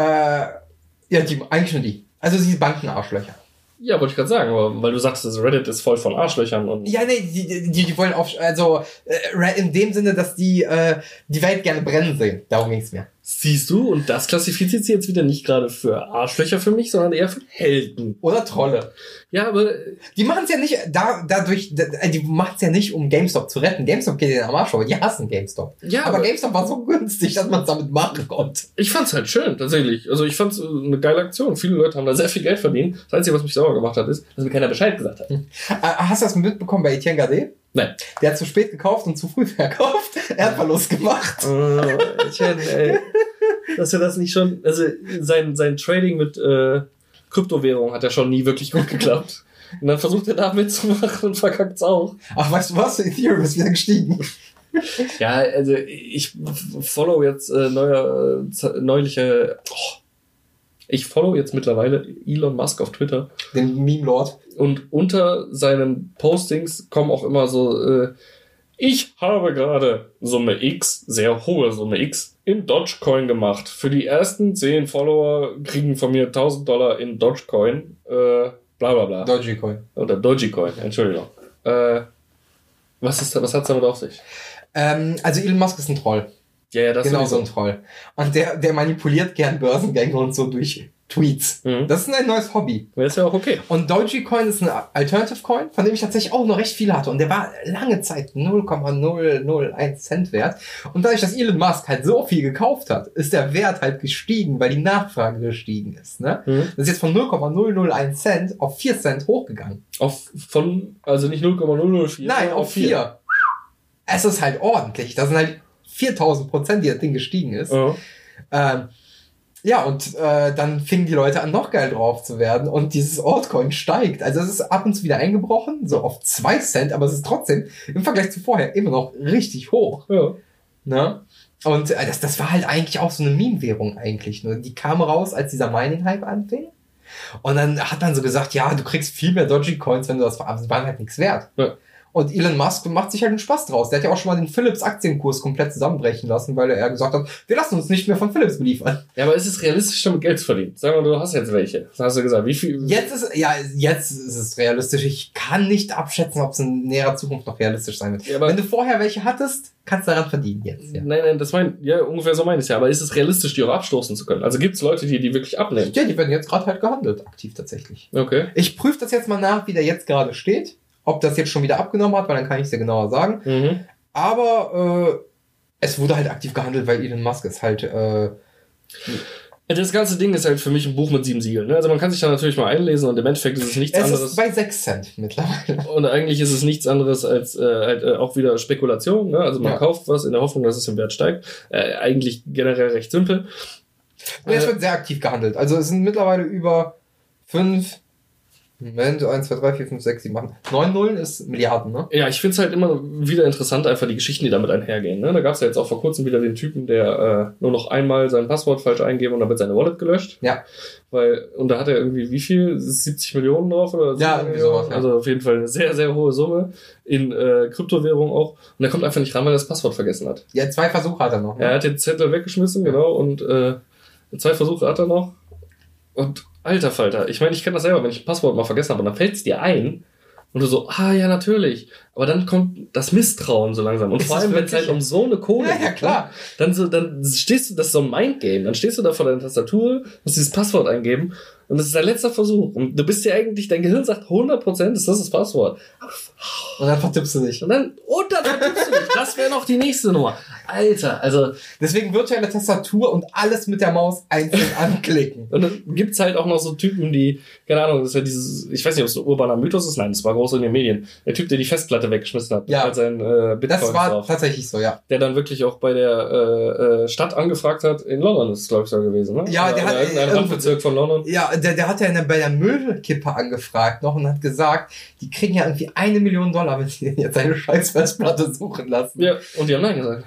ja, die, eigentlich nur die. Also diese Bankenarschlöcher. Ja, wollte ich gerade sagen, weil du sagst, Reddit ist voll von Arschlöchern und. Ja, nee, die, die, die wollen auf, also äh, in dem Sinne, dass die äh, die Welt gerne brennen sehen. Darum ging's mir. Siehst du, und das klassifiziert sie jetzt wieder nicht gerade für Arschlöcher für mich, sondern eher für Helden. Oder Trolle. Ja, aber Die machen es ja nicht da, dadurch, da, die machen es ja nicht, um GameStop zu retten. GameStop geht in den Arsch, aber die hassen GameStop. ja, aber aber GameStop war so günstig, dass man es damit machen konnte. ich fand's halt schön, tatsächlich. Also ich fand's äh, eine geile Aktion. Viele Leute haben da sehr viel Geld verdient. Das Einzige, was mich sauer gemacht hat, ist, dass mir keiner Bescheid gesagt hat. Äh, hast du das mitbekommen bei Etienne Gade? Nein. Der hat zu spät gekauft und zu früh verkauft. Er hat Verlust gemacht. ey. Dass er das nicht schon, also sein, sein Trading mit äh, Kryptowährung hat ja schon nie wirklich gut geklappt. Und dann versucht er da mitzumachen und verkackt's auch. Ach, weißt du was? Ethereum ist wieder gestiegen. Ja, also ich follow jetzt äh, neuer, äh, neuliche. Oh, ich follow jetzt mittlerweile Elon Musk auf Twitter Den Meme-Lord. und unter seinen Postings kommen auch immer so. Äh, ich habe gerade Summe X, sehr hohe Summe X, in Dogecoin gemacht. Für die ersten 10 Follower kriegen von mir 1000 Dollar in Dogecoin. Äh, bla bla bla. Dogecoin. Oder Dogecoin, Entschuldigung. Äh, was, ist was hat's damit auf sich? Ähm, also Elon Musk ist ein Troll. Ja, ja, das genau sowieso. so ein Troll. Und der, der manipuliert gern Börsengänge und so durch Tweets. Mhm. Das ist ein neues Hobby. Ja, ist ja auch okay. Und Dogecoin ist ein Alternative Coin, von dem ich tatsächlich auch noch recht viele hatte. Und der war lange Zeit 0,001 Cent wert. Und dadurch, dass Elon Musk halt so viel gekauft hat, ist der Wert halt gestiegen, weil die Nachfrage gestiegen ist. Ne? Mhm. Das ist jetzt von 0,001 Cent auf 4 Cent hochgegangen. Auf von, also nicht 0,004. Nein, auf 4. Es ist halt ordentlich. Das sind halt 4000 Prozent, die das Ding gestiegen ist. Ja. Ähm, ja, und äh, dann fingen die Leute an, noch geil drauf zu werden und dieses Altcoin steigt. Also es ist ab und zu wieder eingebrochen, so auf zwei Cent, aber es ist trotzdem im Vergleich zu vorher immer noch richtig hoch. ja. Ne? Und äh, das, das war halt eigentlich auch so eine Meme-Währung eigentlich. Ne? Die kam raus, als dieser Mining-Hype anfing. Und dann hat man so gesagt, ja, du kriegst viel mehr Dogecoins, wenn du das verarbeitest. Die waren halt nichts wert. Ja. Und Elon Musk macht sich halt einen Spaß draus. Der hat ja auch schon mal den Philips Aktienkurs komplett zusammenbrechen lassen, weil er gesagt hat, wir lassen uns nicht mehr von Philips beliefern. Ja, aber ist es realistisch, damit Geld zu verdienen? Sag mal, du hast jetzt welche. Das hast du gesagt. Wie viel? Jetzt ist, ja, jetzt ist es realistisch. Ich kann nicht abschätzen, ob es in näherer Zukunft noch realistisch sein wird. Ja, aber- Wenn du vorher welche hattest, kannst du daran verdienen jetzt. Ja, Nein, nein, das mein, ja, ungefähr so meine ich ja. Aber ist es realistisch, die auch abstoßen zu können? Also gibt es Leute, die die wirklich abnehmen? ja die werden jetzt gerade halt gehandelt, aktiv tatsächlich. Okay. Ich prüfe das jetzt mal nach, wie der jetzt gerade steht. Ob das jetzt schon wieder abgenommen hat, weil dann kann ich es dir genauer sagen. Mhm. Aber äh, es wurde halt aktiv gehandelt, weil Elon Musk ist halt. Äh, Das ganze Ding ist halt für mich ein Buch mit sieben Siegeln. Ne? Also man kann sich da natürlich mal einlesen und im Endeffekt ist es nichts es anderes. ist bei 6 Cent mittlerweile. Und eigentlich ist es nichts anderes als äh, halt, äh, auch wieder Spekulation. Ne? Also man Ja. kauft was in der Hoffnung, dass es im Wert steigt. Äh, eigentlich generell recht simpel. Und es Äh, wird sehr aktiv gehandelt. Also es sind mittlerweile über 5. Moment, 1, 2, 3, 4, 5, 6, 7, 8. 9 Nullen ist Milliarden, ne? Ja, ich finde es halt immer wieder interessant, einfach die Geschichten, die damit einhergehen. Ne? Da gab es ja jetzt auch vor kurzem wieder den Typen, der äh, nur noch einmal sein Passwort falsch eingeben und dann wird seine Wallet gelöscht. Ja. Weil, und da hat er irgendwie wie viel? 70 Millionen drauf oder Ja, 70 irgendwie sowas, ja. Also auf jeden Fall eine sehr, sehr hohe Summe in äh, Kryptowährung auch. Und er kommt einfach nicht ran, weil er das Passwort vergessen hat. Ja, zwei Versuche hat er noch. Ne? Er hat den Zettel weggeschmissen, genau, und äh, zwei Versuche hat er noch. Und alter Falter, ich meine, ich kenne das selber, wenn ich ein Passwort mal vergessen habe und dann fällt es dir ein und du so, ah ja, natürlich. Aber dann kommt das Misstrauen so langsam. Und Ist vor allem, wenn es halt um so eine Kohle Ja, ja, geht, klar. ne? dann so, dann stehst du, das ist so ein Mindgame. Dann stehst du da vor deiner Tastatur, musst dieses Passwort eingeben und das ist dein letzter Versuch. Und du bist dir eigentlich, dein Gehirn sagt 100% ist das das Passwort. Und dann vertippst du dich. Und dann, und dann vertippst du dich. Das wäre noch die nächste Nummer. Alter, also, Deswegen virtuelle Tastatur und alles mit der Maus einzeln anklicken. Und dann gibt's halt auch noch so Typen, die, keine Ahnung, das ist ja dieses, ich weiß nicht, ob es ein urbaner Mythos ist, nein, das war groß in den Medien. Der Typ, der die Festplatte weggeschmissen hat, Ja. mit seinen äh, Bitcoins Das war drauf. tatsächlich so, ja. Der dann wirklich auch bei der äh, äh, Stadt angefragt hat, in London ist es, glaube ich, so gewesen, ne? Ja, Oder- der hat- oder irgendein äh, Randbezirk von London. Ja, der, der hat ja eine, bei der Müllkippe angefragt noch und hat gesagt, die kriegen ja irgendwie eine Million Dollar, wenn sie jetzt eine scheiß Festplatte suchen lassen. Ja, und die haben Nein gesagt.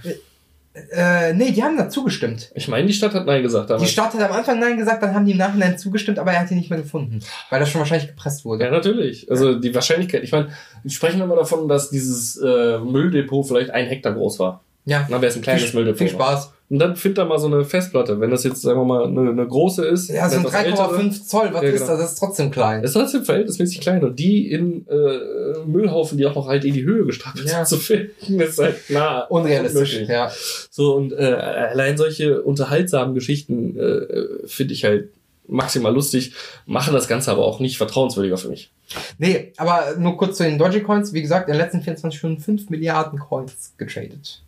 Äh, nee, die haben da zugestimmt. Ich meine, die Stadt hat Nein gesagt Die damals. Stadt hat am Anfang Nein gesagt, dann haben die im Nachhinein zugestimmt, aber er hat die nicht mehr gefunden. Weil das schon wahrscheinlich gepresst wurde. Ja, natürlich. Also die Wahrscheinlichkeit, ich meine, wir sprechen immer davon, dass dieses äh, Mülldepot vielleicht ein Hektar groß war. Ja. Na, wäre es ein kleines viel, Mülldepot. viel Spaß. Und dann find da mal so eine Festplatte. Wenn das jetzt, sagen wir mal, eine, eine große ist. Ja, so ein eine etwas ältere, 3,5 Zoll, was Ja, ist genau. das? Das ist trotzdem klein. ist trotzdem verhältnismäßig klein. Und die in äh, Müllhaufen, die auch noch halt in die Höhe gestapelt Ja. sind, zu finden, ist halt na, Unrealistisch, unmöglich. ja. So, und äh, allein solche unterhaltsamen Geschichten äh, finde ich halt maximal lustig, machen das Ganze aber auch nicht vertrauenswürdiger für mich. Nee, aber nur kurz zu den Dogecoins. Wie gesagt, in den letzten 24 Stunden 5 Milliarden Coins getradet.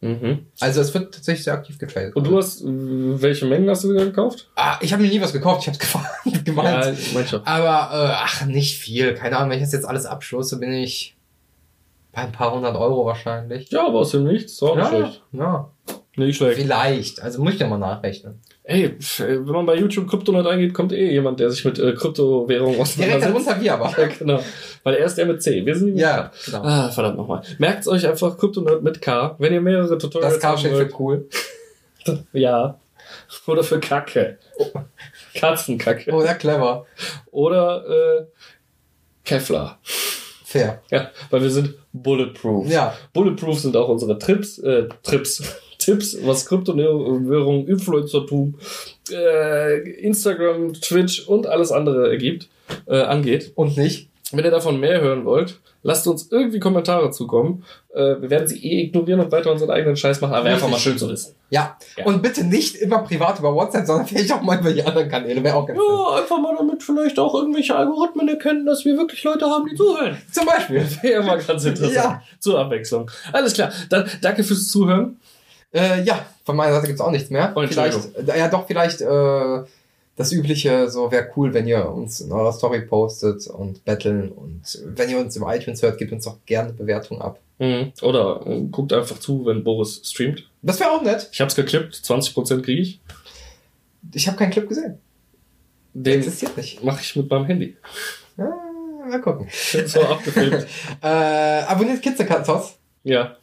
Mhm. Also es wird tatsächlich sehr aktiv getradet. Und du hast, welche Mengen hast du wieder gekauft? Ah, ich habe mir nie was gekauft, ich habe es gemeint. Ja. Aber äh, ach, nicht viel. Keine Ahnung, wenn ich das jetzt alles abschlosse, bin ich bei ein paar hundert Euro wahrscheinlich. Ja, aber aus dem Nichts, nicht ja, schlecht. ja. Nicht schlecht. Vielleicht. Also muss ich ja mal nachrechnen. Ey, wenn man bei YouTube Kryptonaut eingeht, kommt eh jemand, der sich mit äh, Kryptowährungen Direkt auseinandersetzt. darunter wir aber. Ja, genau. Weil er ist der mit C. Wir sind mit Ja, K. genau. Ah, verdammt nochmal. Merkt euch einfach Kryptonaut mit K. Wenn ihr mehrere Tutorials Das K steht für cool. Ja. Oder für Kacke. Katzenkacke. Oder clever. Oder äh, Kevlar. Fair. Ja, weil wir sind bulletproof. Ja. Bulletproof sind auch unsere Trips, äh, Trips, Tipps, was Kryptowährung, Influencertum, äh, Instagram, Twitch und alles andere ergibt, äh, angeht. Und nicht. Wenn ihr davon mehr hören wollt, lasst uns irgendwie Kommentare zukommen. Äh, wir werden sie eh ignorieren und weiter unseren eigenen Scheiß machen, aber wäre einfach mal schön zu wissen. Ja. Ja. Und bitte nicht immer privat über WhatsApp, sondern vielleicht auch mal über die anderen Kanäle. Wäre auch ganz. Ja, einfach mal damit vielleicht auch irgendwelche Algorithmen erkennen, dass wir wirklich Leute haben, die zuhören. Zum Beispiel. Wäre mal ganz interessant. Ja. Zur Abwechslung. Alles klar. Dann danke fürs Zuhören. Äh, ja, von meiner Seite gibt's auch nichts mehr. Oh, vielleicht, äh, ja doch, vielleicht äh, das übliche, so wäre cool, wenn ihr uns in eurer Story postet und battlen und wenn ihr uns im iTunes hört, gebt uns doch gerne Bewertung ab. Mhm. Oder äh, guckt einfach zu, wenn Boris streamt. Das wäre auch nett. Ich hab's geklippt, 20% kriege ich. Ich habe keinen Clip gesehen. Den existiert nicht. mache ich mit meinem Handy. Ah, mal gucken. So abgefilmt. Äh, abonniert Kitzekatzhaus. ja.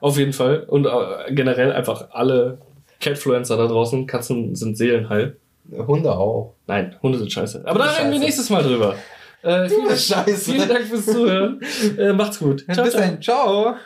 Auf jeden Fall. Und äh, generell einfach alle Catfluencer da draußen. Katzen sind seelenheil. Hunde auch. Nein, Hunde sind scheiße. Aber da reden wir nächstes Mal drüber. Äh, vielen, Scheiße. vielen Dank fürs Zuhören. Äh, macht's gut. Bis dahin. Ciao.